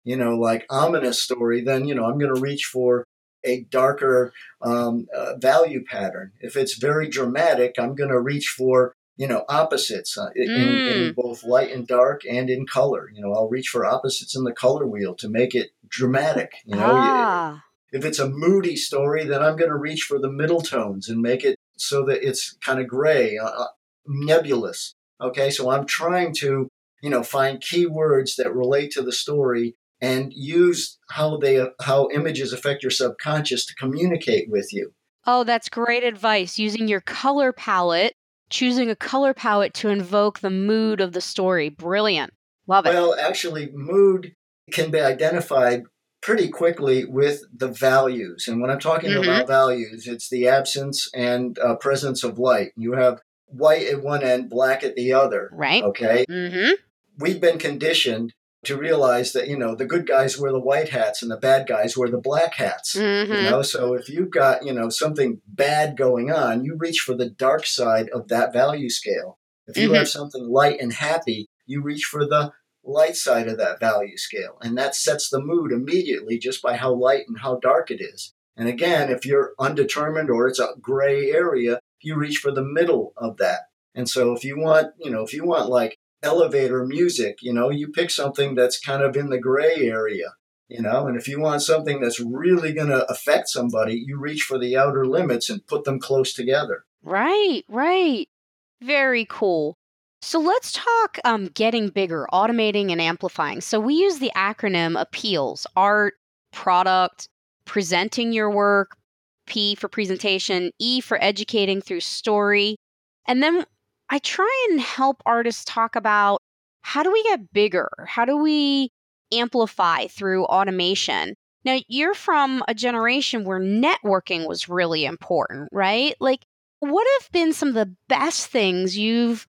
you know, like ominous story, then you know I'm going to reach for a darker um, uh, value pattern. If it's very dramatic, I'm going to reach for you know opposites uh, in, in both light and dark and in color. You know, I'll reach for opposites in the color wheel to make it dramatic. You know, ah. if it's a moody story, then I'm going to reach for the middle tones and make it so that it's kind of gray, uh, nebulous. Okay, so I'm trying to you know find keywords that relate to the story and use how they how images affect your subconscious to communicate with you. Oh, that's great advice. Using your color palette, choosing a color palette to invoke the mood of the story. Brilliant. Love it. Well, actually, mood can be identified pretty quickly with the values. And when I'm talking Mhm. about values, it's the absence and uh, presence of light. You have white at one end, black at the other. right? Okay. Mm-hmm. We've been conditioned to realize that, you know, the good guys wear the white hats and the bad guys wear the black hats. Mm-hmm. You know, so if you've got, you know, something bad going on, you reach for the dark side of that value scale. If you Mhm. have something light and happy, you reach for the light side of that value scale. And that sets the mood immediately just by how light and how dark it is. And again, if you're undetermined or it's a gray area, you reach for the middle of that. And so if you want, you know, if you want like elevator music, you know, you pick something that's kind of in the gray area you know and if you want something that's really going to affect somebody you reach for the outer limits and put them close together Right, right. Very cool. So let's talk um, getting bigger, automating and amplifying. So we use the acronym APPEALS art, product, presenting your work, P for presentation, E for educating through story. And then I try and help artists talk about how do we get bigger? How do we amplify through automation? Now, you're from a generation where networking was really important, right? Like, what have been some of the best things you've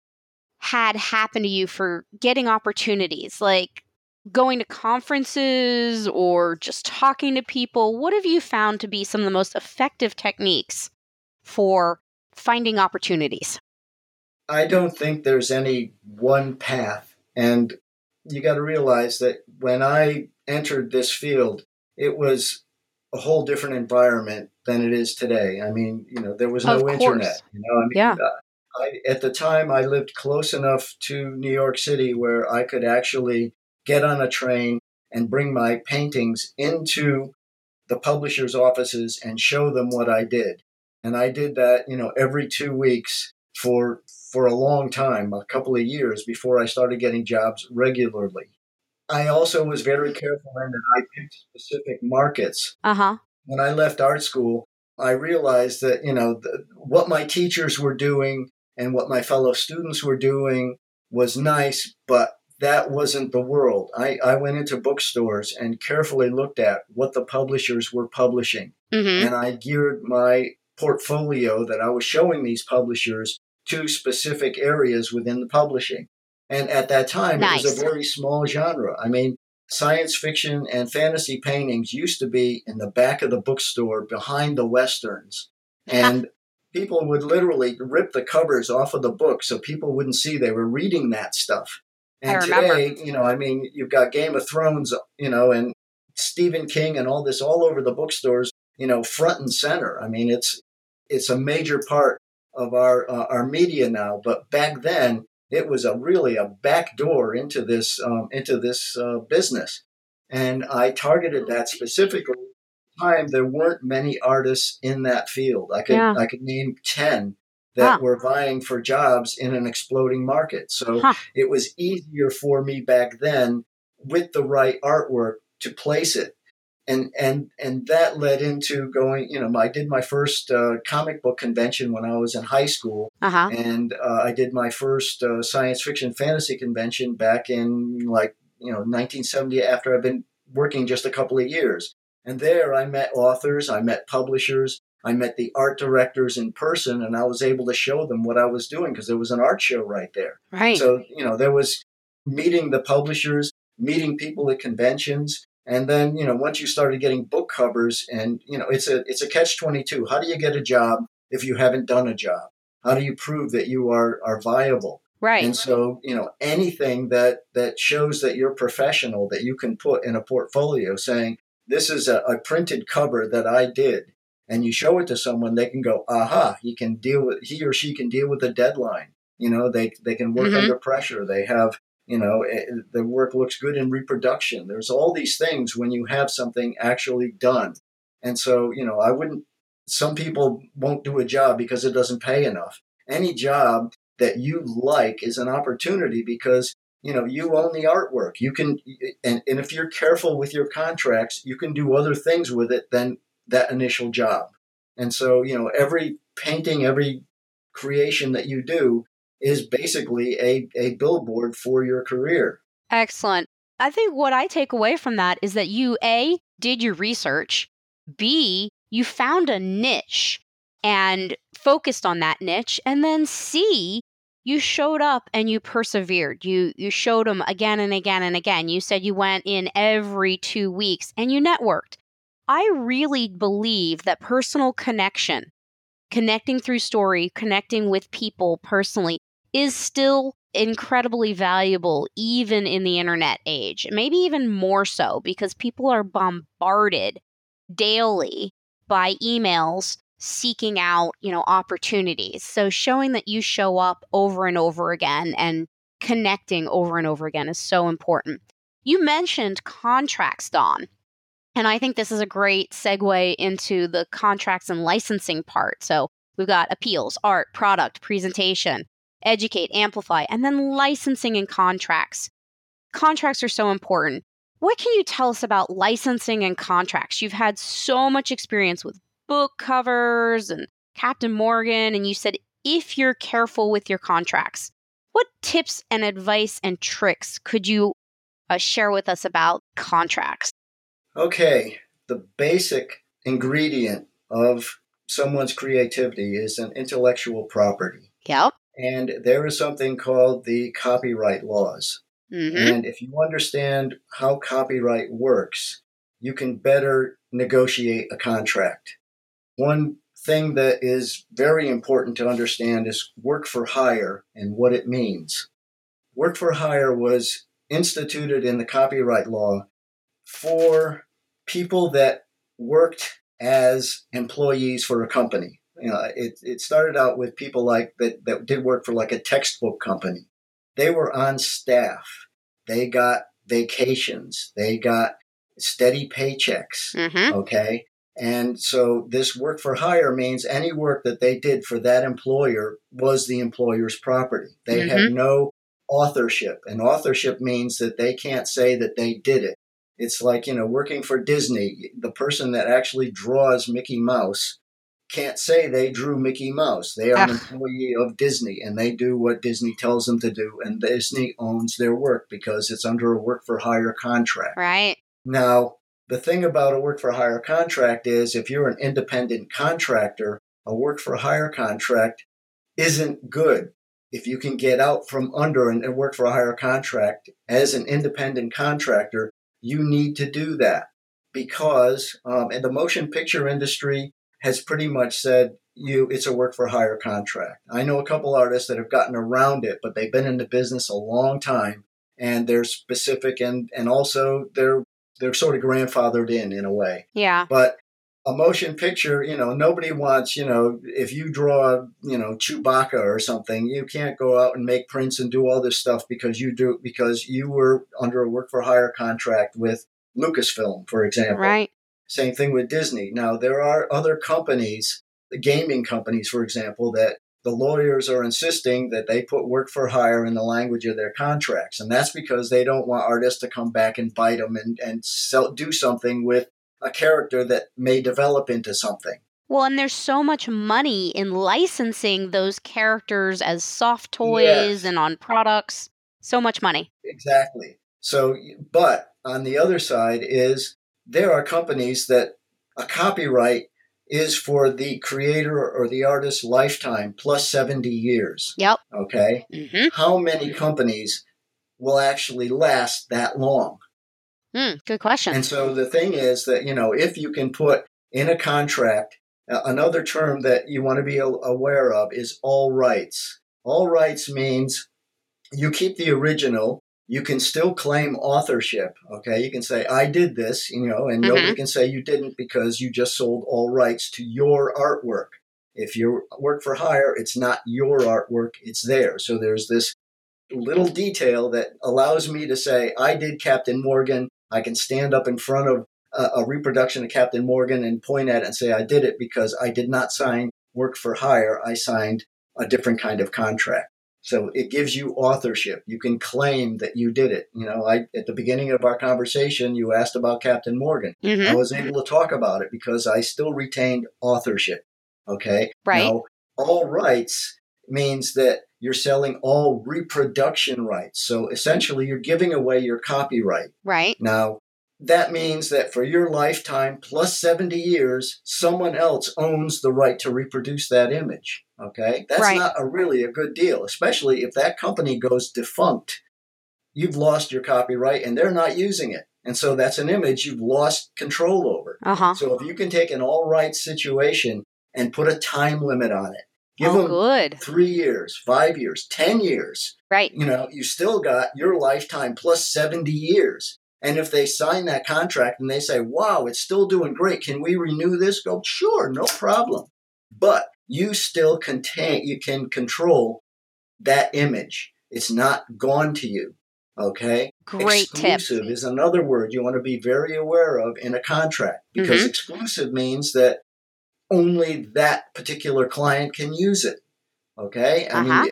had happen to you for getting opportunities like going to conferences or just talking to people what have you found to be some of the most effective techniques for finding opportunities i don't think there's any one path and you got to realize that when i entered this field it was a whole different environment than it is today i mean you know there was no internet you know i mean Yeah. uh, I, at the time i lived close enough to new york city where i could actually get on a train and bring my paintings into the publisher's offices and show them what I did. And I did that, you know, every two weeks for for a long time, a couple of years before I started getting jobs regularly. I also was very careful in that I picked specific markets. uh-huh When I left art school, I realized that, you know, the, what my teachers were doing and what my fellow students were doing was nice, but that wasn't the world. I, I went into bookstores and carefully looked at what the publishers were publishing. mm-hmm. And I geared my portfolio that I was showing these publishers to specific areas within the publishing. And at that time, it was a very small genre. I mean, science fiction and fantasy paintings used to be in the back of the bookstore behind the westerns. And people would literally rip the covers off of the book so people wouldn't see they were reading that stuff. And today, you know, I mean, you've got Game of Thrones, you know, and Stephen King and all this all over the bookstores, you know, front and center. I mean, it's it's a major part of our uh, our media now. But back then, it was a really a back door into this um, into this uh, business, and I targeted that specifically time there weren't many artists in that field. I could yeah. I could name ten that huh. were vying for jobs in an exploding market. So huh. it was easier for me back then with the right artwork to place it. And and and that led into going. You know, I did my first uh, comic book convention when I was in high school, uh-huh. and uh, I did my first uh, science fiction fantasy convention back in like you know 1970. After I've been working just a couple of years, and there I met authors, I met publishers, I met the art directors in person and I was able to show them what I was doing because there was an art show right there. Right. So, you know, there was meeting the publishers, meeting people at conventions. And then, you know, once you started getting book covers and, you know, it's a it's a catch 22. How do you get a job if you haven't done a job? How do you prove that you are are viable? Right. And so, you know, anything that that shows that you're professional that you can put in a portfolio saying, this is a, a printed cover that I did and you show it to someone, they can go, aha, he can deal with, he or she can deal with the deadline. You know, they, they can work mm-hmm. under pressure. They have, you know, it, eh, the work looks good in reproduction. There's all these things when you have something actually done. And so, you know, I wouldn't, some people won't do a job because it doesn't pay enough. Any job that you like is an opportunity because you know you own the artwork you can eh, eh, and, and if you're careful with your contracts you can do other things with it than that initial job. And so, you know, every painting, every creation that you do is basically a, a billboard for your career. Excellent. I think what I take away from that is that you, A, did your research, B, you found a niche and focused on that niche, and then C, you showed up and you persevered. You you showed them again and again and again. You said you went in every 2 weeks and you networked. I really believe that personal connection, connecting through story, connecting with people personally, is still incredibly valuable even in the internet age. Maybe even more so because people are bombarded daily by emails seeking out, you know, opportunities. So showing that you show up over and over again and connecting over and over again is so important. You mentioned contracts, Don. And I think this is a great segue into the contracts and licensing part. So we've got appeals, art, product, presentation, educate, amplify, and then licensing and contracts. Contracts are so important. What can you tell us about licensing and contracts? You've had so much experience with book covers and Captain Morgan, and you said if you're careful with your contracts, what tips and advice and tricks could you uh, share with us about contracts? Okay, the basic ingredient of someone's creativity is an intellectual property. Yep. And there is something called the copyright laws. Mm-hmm. And if you understand how copyright works, you can better negotiate a contract. One thing that is very important to understand is work for hire and what it means. Work for hire was instituted in the copyright law for people that worked as employees for a company. You know, it, it started out with people like that, that did work for like a textbook company. They were on staff. They got vacations. They got steady paychecks. Mm-hmm. Okay. And so this work for hire means any work that they did for that employer was the employer's property. They mm-hmm. had no authorship. And authorship means that they can't say that they did it. It's like, you know, working for Disney. The person that actually draws Mickey Mouse can't say they drew Mickey Mouse. They are an employee of Disney and they do what Disney tells them to do. And Disney owns their work because it's under a work for hire contract. Right. Now, the thing about a work for hire contract is if you're an independent contractor, a work for hire contract isn't good. If you can get out from under and work for a hire contract as an independent contractor, you need to do that because um, and the motion picture industry has pretty much said you it's a work for hire contract. I know a couple artists that have gotten around it, but they've been in the business a long time and they're specific and and also they're they're sort of grandfathered in in a way. Yeah. But a motion picture, you know, nobody wants, you know, if you draw, you know, Chewbacca or something, you can't go out and make prints and do all this stuff because you do because you were under a work for hire contract with Lucasfilm, for example. Right. Same thing with Disney. Now, there are other companies, the gaming companies, for example, that the lawyers are insisting that they put work for hire in the language of their contracts. And that's because they don't want artists to come back and bite them and, and sell, do something with a character that may develop into something. Well, and there's so much money in licensing those characters as soft toys yes. and on products. So much money. Exactly. So, but on the other side is there are companies that a copyright is for the creator or the artist's lifetime plus 70 years. Yep. Okay. Mm-hmm. How many companies will actually last that long? Mm, good question. And so the thing is that, you know, if you can put in a contract, uh, another term that you want to be aware of is all rights. All rights means you keep the original, you can still claim authorship. Okay, you can say I did this, you know, and mm-hmm. nobody can say you didn't because you just sold all rights to your artwork. If you work for hire, it's not your artwork; it's theirs. So there's this little detail that allows me to say I did Captain Morgan. I can stand up in front of a, a reproduction of Captain Morgan and point at it and say I did it because I did not sign work for hire. I signed a different kind of contract. So it gives you authorship. You can claim that you did it. You know, I at the beginning of our conversation, you asked about Captain Morgan. Mm-hmm. I was able to talk about it because I still retained authorship. Okay. Right. Now, all rights means that you're selling all reproduction rights. So essentially, you're giving away your copyright. Right. Now, that means that for your lifetime plus 70 years, someone else owns the right to reproduce that image. Okay? That's right. not a really a good deal, especially if that company goes defunct. You've lost your copyright and they're not using it. And so that's an image you've lost control over. Uh-huh. So if you can take an all right situation and put a time limit on it, give oh, them good. three years, five years, 10 years. Right. You know, you still got your lifetime plus 70 years. And if they sign that contract and they say, wow, it's still doing great, can we renew this? Go, sure, no problem. But you still contain, you can control that image. It's not gone to you. Okay. Great exclusive tip. is another word you want to be very aware of in a contract because mm-hmm. exclusive means that only that particular client can use it. Okay. I uh-huh. mean,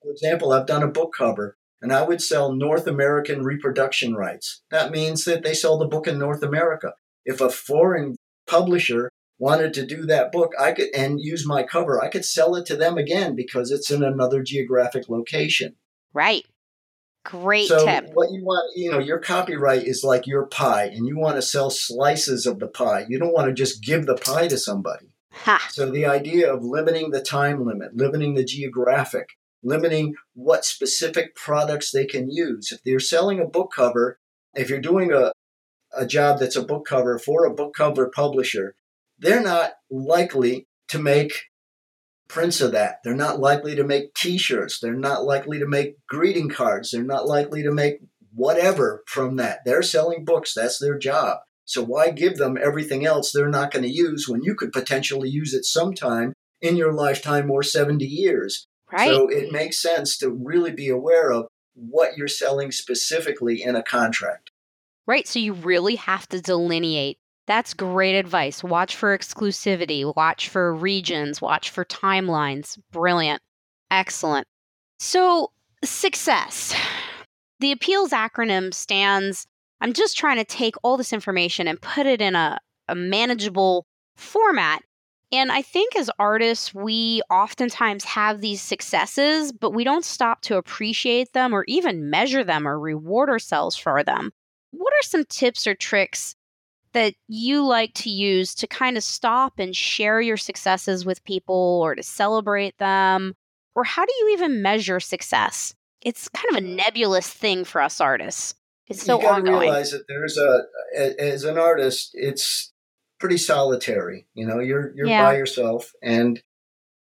for example, I've done a book cover and I would sell North American reproduction rights. That means that they sell the book in North America. If a foreign publisher wanted to do that book, I could and use my cover, I could sell it to them again because it's in another geographic location. Right. Great so tip. What you want, you know, your copyright is like your pie, and you want to sell slices of the pie. You don't want to just give the pie to somebody. Ha. So the idea of limiting the time limit, limiting the geographic, limiting what specific products they can use. If they're selling a book cover, if you're doing a, a job that's a book cover for a book cover publisher, they're not likely to make prints of that. They're not likely to make t shirts. They're not likely to make greeting cards. They're not likely to make whatever from that. They're selling books. That's their job. So why give them everything else they're not going to use when you could potentially use it sometime in your lifetime or 70 years? Right. So it makes sense to really be aware of what you're selling specifically in a contract. Right. So you really have to delineate. That's great advice. Watch for exclusivity, watch for regions, watch for timelines. Brilliant. Excellent. So, success. The appeals acronym stands I'm just trying to take all this information and put it in a, a manageable format and I think as artists, we oftentimes have these successes, but we don't stop to appreciate them or even measure them or reward ourselves for them. What are some tips or tricks that you like to use to kind of stop and share your successes with people or to celebrate them? Or how do you even measure success? It's kind of a nebulous thing for us artists. It's so you got to realize that there's a as an artist, it's pretty solitary. You know, you're you're yeah. by yourself and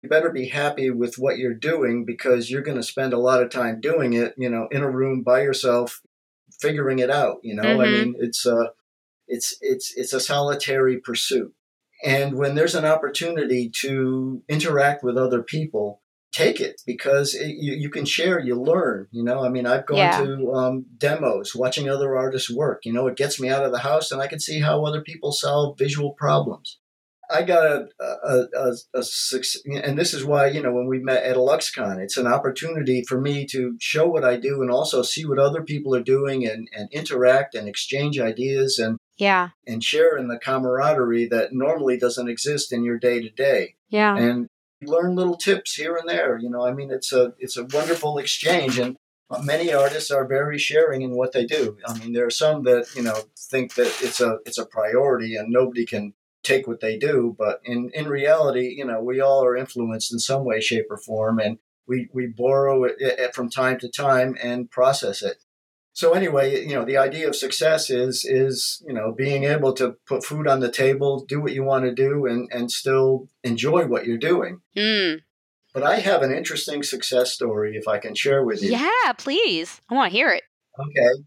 you better be happy with what you're doing because you're going to spend a lot of time doing it, you know, in a room by yourself figuring it out, you know? Mm-hmm. I mean, it's a it's it's it's a solitary pursuit. And when there's an opportunity to interact with other people, take it because it, you, you can share, you learn. You know, I mean, I've gone yeah. to um, demos, watching other artists work. You know, it gets me out of the house and I can see how other people solve visual problems. I got a, a, a, a, and this is why, you know, when we met at Luxcon, it's an opportunity for me to show what I do and also see what other people are doing and, and interact and exchange ideas and, yeah, and share in the camaraderie that normally doesn't exist in your day to day. Yeah. And learn little tips here and there. You know, I mean, it's a, it's a wonderful exchange and many artists are very sharing in what they do. I mean, there are some that, you know, think that it's a, it's a priority and nobody can take what they do. But in, in reality, you know, we all are influenced in some way, shape, or form, and we, we borrow it, from time to time and process it. So anyway, you know, the idea of success is is you know being able to put food on the table, do what you want to do, and and still enjoy what you're doing. Mm. But I have an interesting success story, if I can share with you. Yeah, please. I want to hear it. Okay,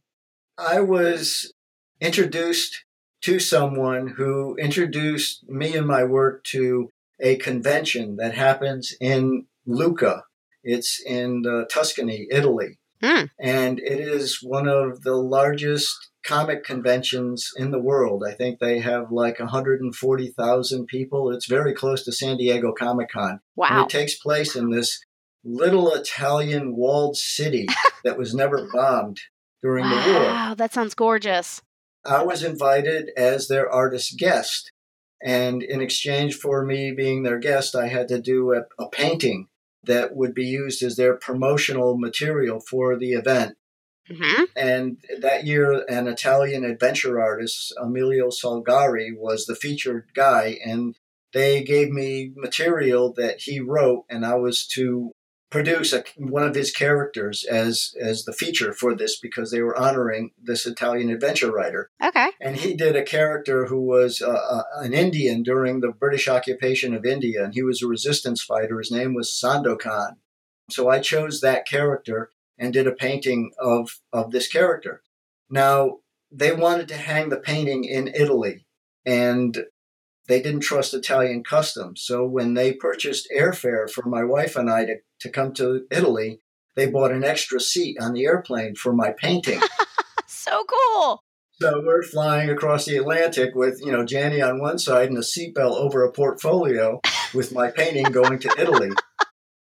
I was introduced to someone who introduced me and my work to a convention that happens in Lucca. It's in Tuscany, Italy. Mm. And it is one of the largest comic conventions in the world. I think they have like 140,000 people. It's very close to San Diego Comic Con. Wow. And it takes place in this little Italian walled city that was never bombed during wow, the war. Wow, that sounds gorgeous. I was invited as their artist guest. And in exchange for me being their guest, I had to do a, a painting that would be used as their promotional material for the event. Mm-hmm. And that year, an Italian adventure artist, Emilio Salgari, was the featured guy. And they gave me material that he wrote, and I was to produce a, one of his characters as as the feature for this because they were honoring this Italian adventure writer. Okay. And he did a character who was uh, uh, an Indian during the British occupation of India, and he was a resistance fighter. His name was Sandokan. So I chose that character and did a painting of of this character. Now they wanted to hang the painting in Italy, and they didn't trust Italian customs. So when they purchased airfare for my wife and I to, to come to Italy, they bought an extra seat on the airplane for my painting. so cool. So we're flying across the Atlantic with, you know, Janny on one side and a seatbelt over a portfolio with my painting going to Italy.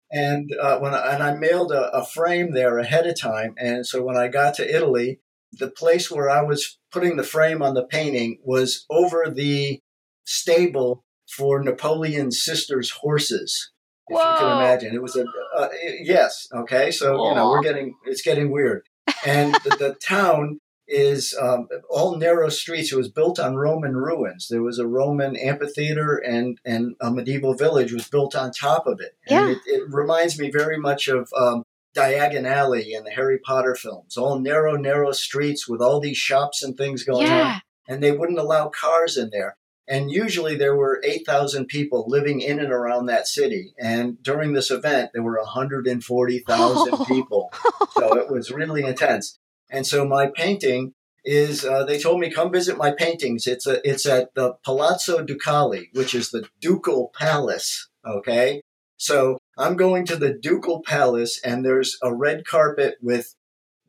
And uh, when I, and I mailed a, a frame there ahead of time, and so when I got to Italy, the place where I was putting the frame on the painting was over the stable for Napoleon's sister's horses. If Whoa. you can imagine, it was a uh, yes. Okay, so Aww. you know we're getting it's getting weird, and the, the town is um, all narrow streets. It was built on Roman ruins. There was a Roman amphitheater and and a medieval village was built on top of it. And yeah. it, it reminds me very much of um, Diagon Alley in the Harry Potter films. All narrow, narrow streets with all these shops and things going yeah. on. And they wouldn't allow cars in there. And usually there were 8,000 people living in and around that city. And during this event, there were 140,000 people. So it was really intense. And so my painting is, uh, they told me, come visit my paintings. It's, a, it's at the Palazzo Ducale, which is the Ducal Palace. Okay. So I'm going to the Ducal Palace and there's a red carpet with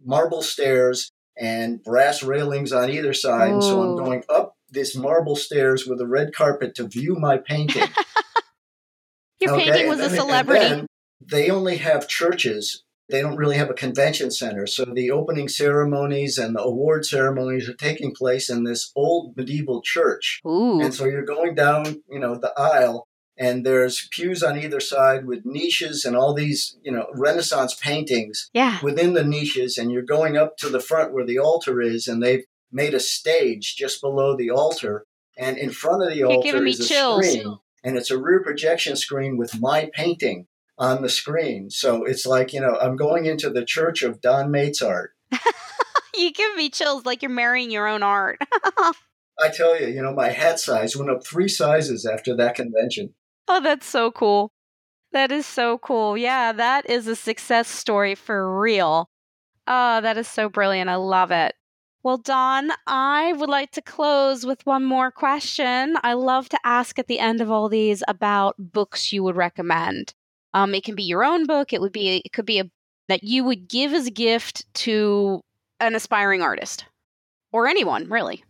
marble stairs and brass railings on either side. And so I'm going up this marble stairs with a red carpet to view my painting. Your okay? painting was then, a celebrity. they only have churches. They don't really have a convention center. So the opening ceremonies and the award ceremonies are taking place in this old medieval church. Ooh. And so you're going down, you know, the aisle and there's pews on either side with niches and all these, you know, Renaissance paintings yeah. within the niches. And you're going up to the front where the altar is, and they've made a stage just below the altar, and in front of the You're altar is a chills. screen, and it's a rear projection screen with my painting on the screen. So it's like you know I'm going into the church of Don art. you give me chills, like you're marrying your own art. I tell you, you know, my hat size went up three sizes after that convention. Oh, that's so cool. That is so cool. Yeah, that is a success story for real. Oh, that is so brilliant. I love it. Well, Don, I would like to close with one more question. I love to ask at the end of all these about books you would recommend. Um, it can be your own book. It would be it could be a that you would give as a gift to an aspiring artist or anyone really.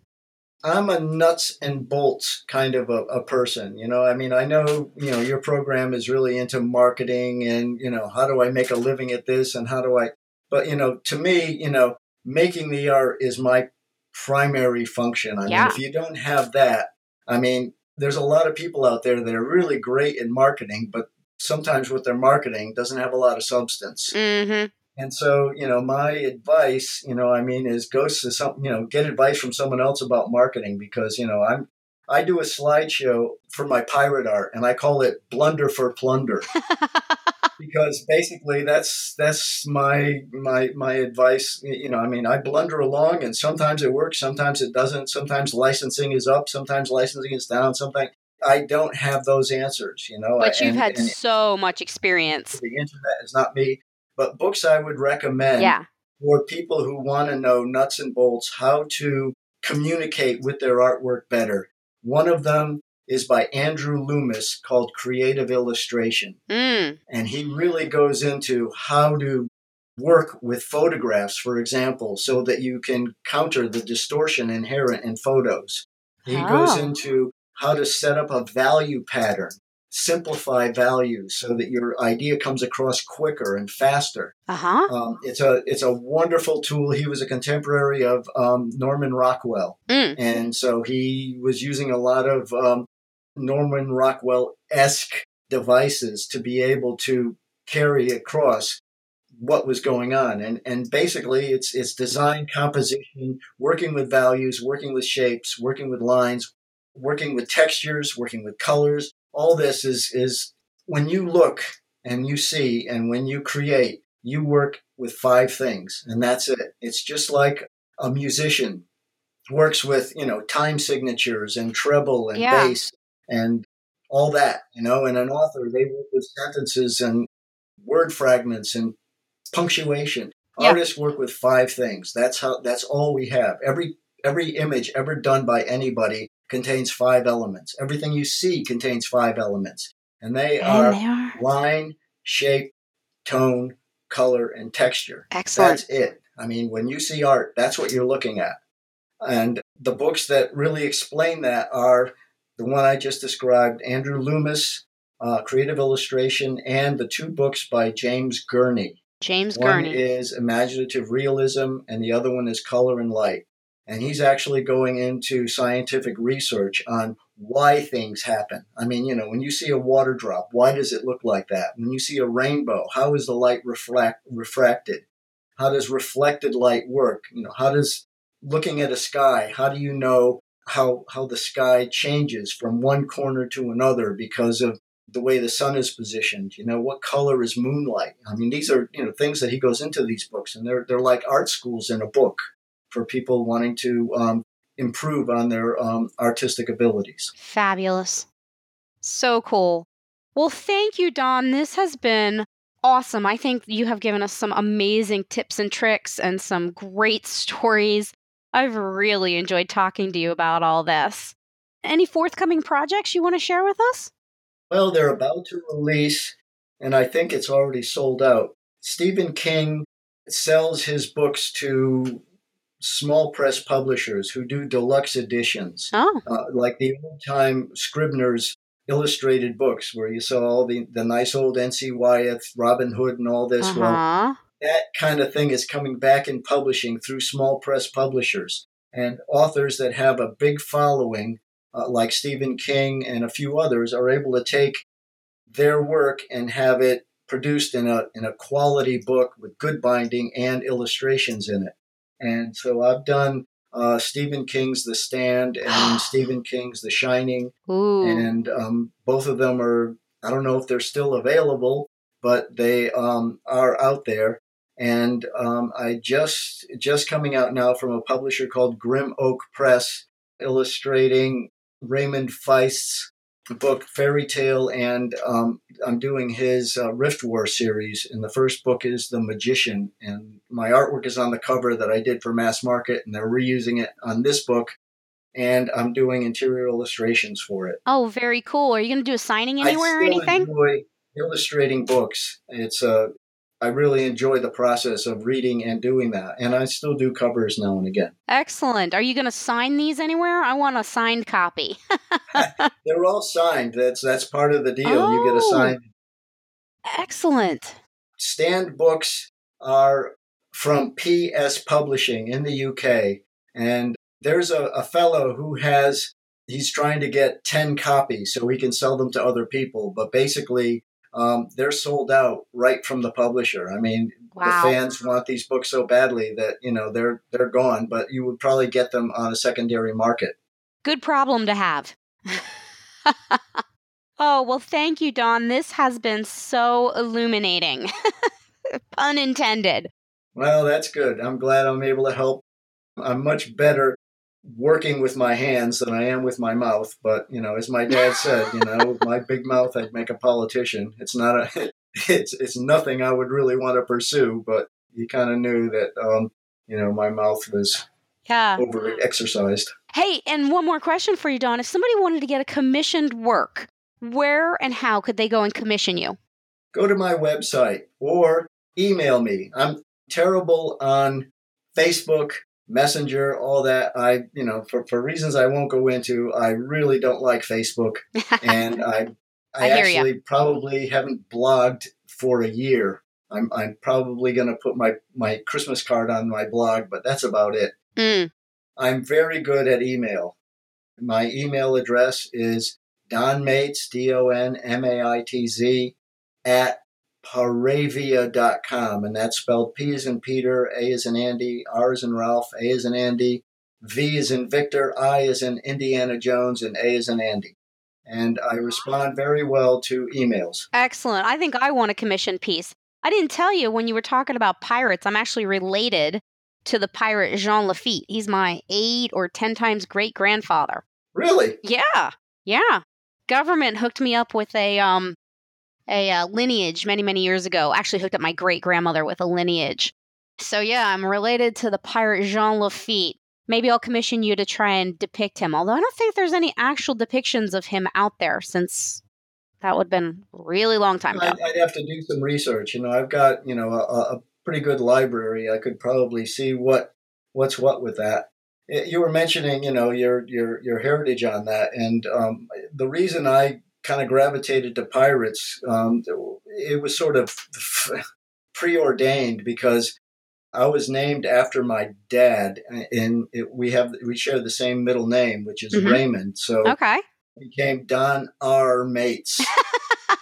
I'm a nuts and bolts kind of a, a, person. You know, I mean, I know, you know, your program is really into marketing and, you know, how do I make a living at this and how do I, but, you know, to me, you know, making the art is my primary function. I yeah. mean, if you don't have that, I mean, there's a lot of people out there that are really great in marketing, but sometimes with their marketing doesn't have a lot of substance. Mm-hmm. And so, you know, my advice, you know, I mean, is go to some, you know, get advice from someone else about marketing because, you know, I'm, I do a slideshow for my pirate art and I call it Blunder for Plunder. because basically that's that's my my my advice you know i mean i blunder along and sometimes it works sometimes it doesn't sometimes licensing is up sometimes licensing is down sometimes i don't have those answers you know but you've and, had and so much experience the internet is not me but books I would recommend yeah. for people who want to know nuts and bolts how to communicate with their artwork better. One of them is by Andrew Loomis called Creative Illustration. Mm. And he really goes into how to work with photographs, for example, so that you can counter the distortion inherent in photos. He oh. goes into how to set up a value pattern simplify values so that your idea comes across quicker and faster. Uh-huh. Um, it's a it's a wonderful tool. He was a contemporary of um, Norman Rockwell, mm. and so he was using a lot of um, Norman Rockwell esque devices to be able to carry across what was going on and and basically it's it's design composition working with values working with shapes working with lines working with textures working with colors all this is is when you look and you see and when you create, you work with five things, and that's it. It's just like a musician works with you know time signatures and treble and yeah. bass and all that you know and an author they work with sentences and word fragments and punctuation yeah. artists work with five things that's how that's all we have every every image ever done by anybody contains five elements. Everything you see contains five elements. And they, and are, they are line, shape, tone, color, and texture. Excellent. That's it. I mean, when you see art, that's what you're looking at. And the books that really explain that are the one I just described, Andrew Loomis, uh, Creative Illustration, and the two books by James Gurney. James one Gurney. is Imaginative Realism, and the other one is Color and Light and he's actually going into scientific research on why things happen. I mean, you know, when you see a water drop, why does it look like that? When you see a rainbow, how is the light reflect, refracted? How does reflected light work? You know, how does looking at a sky, how do you know how how the sky changes from one corner to another because of the way the sun is positioned? You know, what color is moonlight? I mean, these are, you know, things that he goes into these books and they're they're like art schools in a book for people wanting to um, improve on their um, artistic abilities. Fabulous. So cool. Well, thank you, Don. This has been awesome. I think you have given us some amazing tips and tricks and some great stories. I've really enjoyed talking to you about all this. Any forthcoming projects you want to share with us? Well, they're about to release, and I think it's already sold out. Stephen King sells his books to small press publishers who do deluxe editions, oh. uh, like the old time Scribner's illustrated books, where you saw all the, the nice old N.C. Wyeth, Robin Hood, and all this. Uh-huh. Well, that kind of thing is coming back in publishing through small press publishers and authors that have a big following, uh, like Stephen King and a few others, are able to take their work and have it produced in a in a quality book with good binding and illustrations in it. And so I've done uh, Stephen King's The Stand and Stephen King's The Shining. Ooh. And um, both of them are, I don't know if they're still available, but they um, are out there. And um, I just just coming out now from a publisher called Grim Oak Press, illustrating Raymond Feist's book Faerie Tale, and um, I'm doing his uh, Riftwar series. And the first book is The Magician, and my artwork is on the cover that I did for Mass Market, and they're reusing it on this book. And I'm doing interior illustrations for it. Oh, very cool. Are you going to do a signing anywhere or anything? Enjoy, illustrating books. It's a I really enjoy the process of reading and doing that. And I still do covers now and again. Excellent. Are you going to sign these anywhere? I want a signed copy. They're all signed. That's that's part of the deal. Oh, you get a oh. signed. Excellent. Stand books are from PS Publishing in the UK. And there's a, a fellow who has he's trying to get 10 copies so he can sell them to other people. But basically, um, they're sold out right from the publisher. I mean, wow. the fans want these books so badly that you know they're they're gone, but you would probably get them on a secondary market. Good problem to have. oh well, thank you, Don. This has been so illuminating. Pun intended. Well, that's good. I'm glad I'm able to help. I'm much better working with my hands than I am with my mouth. But you know, as my dad said, you know, my big mouth, I'd make a politician. It's not a, it's it's nothing I would really want to pursue. But he kind of knew that, um, you know, my mouth was yeah over exercised. Hey, and one more question for you, Don. If somebody wanted to get a commissioned work, where and how could they go and commission you? Go to my website or email me. I'm terrible on Facebook Messenger, all that. I, you know, for, for reasons I won't go into, I really don't like Facebook. and I, I, I actually probably haven't blogged for a year. I'm, I'm probably going to put my, my Christmas card on my blog, but that's about it. Mm. I'm very good at email. My email address is donmaitz, D O N M A I T Z, at paravia.com, and that's spelled P as in Peter, A as in Andy, R as in Ralph, A as in Andy, V as in Victor, I as in Indiana Jones, and A as in Andy. And I respond very well to emails. Excellent. I think I want a commission piece. I didn't tell you when you were talking about pirates, I'm actually related to the pirate Jean Lafitte. He's my eight or 10 times great grandfather. Really? Yeah. Yeah. Government hooked me up with a um a uh, lineage many, many years ago. Actually, hooked up my great grandmother with a lineage. So, yeah, I'm related to the pirate Jean Lafitte. Maybe I'll commission you to try and depict him, although I don't think there's any actual depictions of him out there since that would have been really long time ago. I'd, have to do some research. You know, I've got, you know, a, a pretty good library. I could probably see what what's what with that you were mentioning, you know, your your your heritage on that, and um, the reason I kind of gravitated to pirates. Um, it was sort of preordained because I was named after my dad, and it, we have we share the same middle name, which is mm-hmm. Raymond. So okay, became Don R. Mates.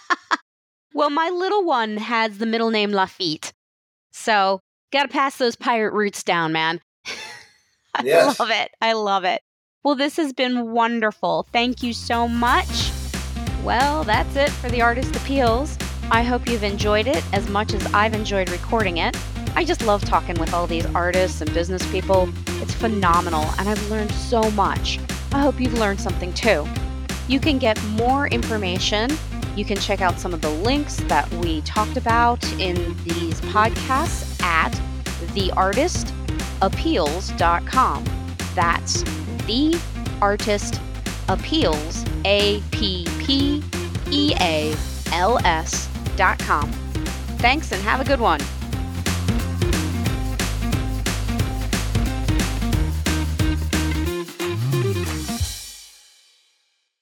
well, my little one has the middle name Lafitte, so got to pass those pirate roots down, man. I yes. love it. I love it. Well, this has been wonderful. Thank you so much. Well, that's it for the Artist Appeals. I hope you've enjoyed it as much as I've enjoyed recording it. I just love talking with all these artists and business people. It's phenomenal, and I've learned so much. I hope you've learned something too. You can get more information. You can check out some of the links that we talked about in these podcasts at theartistappeals.com. That's the artist appeals, A P P E A L S dot com. Thanks and have a good one.